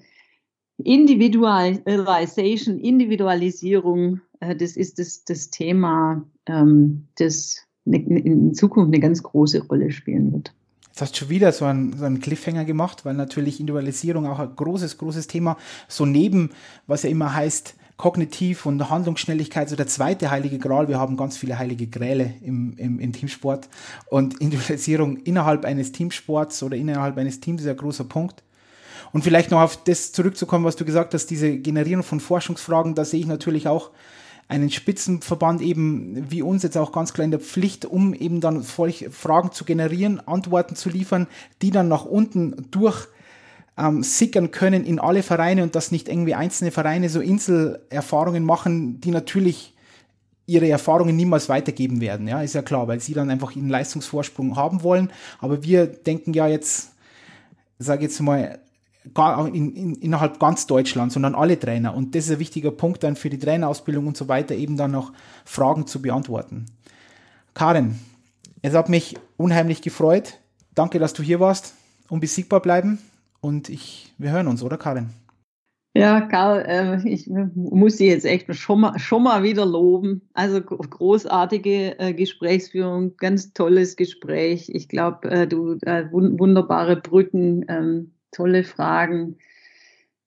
Individualisation, Individualisierung, äh, das ist das, das Thema, ähm, das ne, in Zukunft eine ganz große Rolle spielen wird. Jetzt hast du schon wieder so einen, so einen Cliffhanger gemacht, weil natürlich Individualisierung auch ein großes, großes Thema, so neben, was ja immer heißt, kognitiv und Handlungsschnelligkeit, so der zweite heilige Gral. Wir haben ganz viele heilige Gräle im, im, im Teamsport und Individualisierung innerhalb eines Teamsports oder innerhalb eines Teams ist ein großer Punkt. Und vielleicht noch auf das zurückzukommen, was du gesagt hast, diese Generierung von Forschungsfragen, da sehe ich natürlich auch einen Spitzenverband eben wie uns jetzt auch ganz klar in der Pflicht, um eben dann Fragen zu generieren, Antworten zu liefern, die dann nach unten durch ähm, sickern können in alle Vereine und dass nicht irgendwie einzelne Vereine so Inselerfahrungen machen, die natürlich ihre Erfahrungen niemals weitergeben werden. Ja, ist ja klar, weil sie dann einfach ihren Leistungsvorsprung haben wollen. Aber wir denken ja jetzt, sage jetzt mal, in, in, innerhalb ganz Deutschland, sondern alle Trainer. Und das ist ein wichtiger Punkt dann für die Trainerausbildung und so weiter, eben dann noch Fragen zu beantworten. Karin, es hat mich unheimlich gefreut. Danke, dass du hier warst. Unbesiegbar bleiben. Und ich, wir hören uns, oder Karin? Ja, Karl, äh, ich muss Sie jetzt echt schon mal, schon mal wieder loben. Also großartige äh, Gesprächsführung, ganz tolles Gespräch. Ich glaube, äh, du äh, wunderbare Brücken, ähm, tolle Fragen.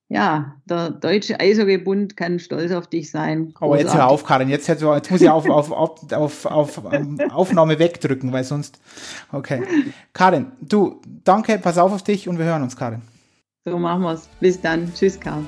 ja, der Deutsche Eishockeybund kann stolz auf dich sein. Aber Großartig. jetzt hör auf, Karin. Jetzt, jetzt, jetzt muss ich auf, auf, auf, auf, auf Aufnahme wegdrücken, weil sonst. Okay. Karin, du, danke, pass auf auf dich und wir hören uns, Karin. So machen wir's. Bis dann. Tschüss, Karin.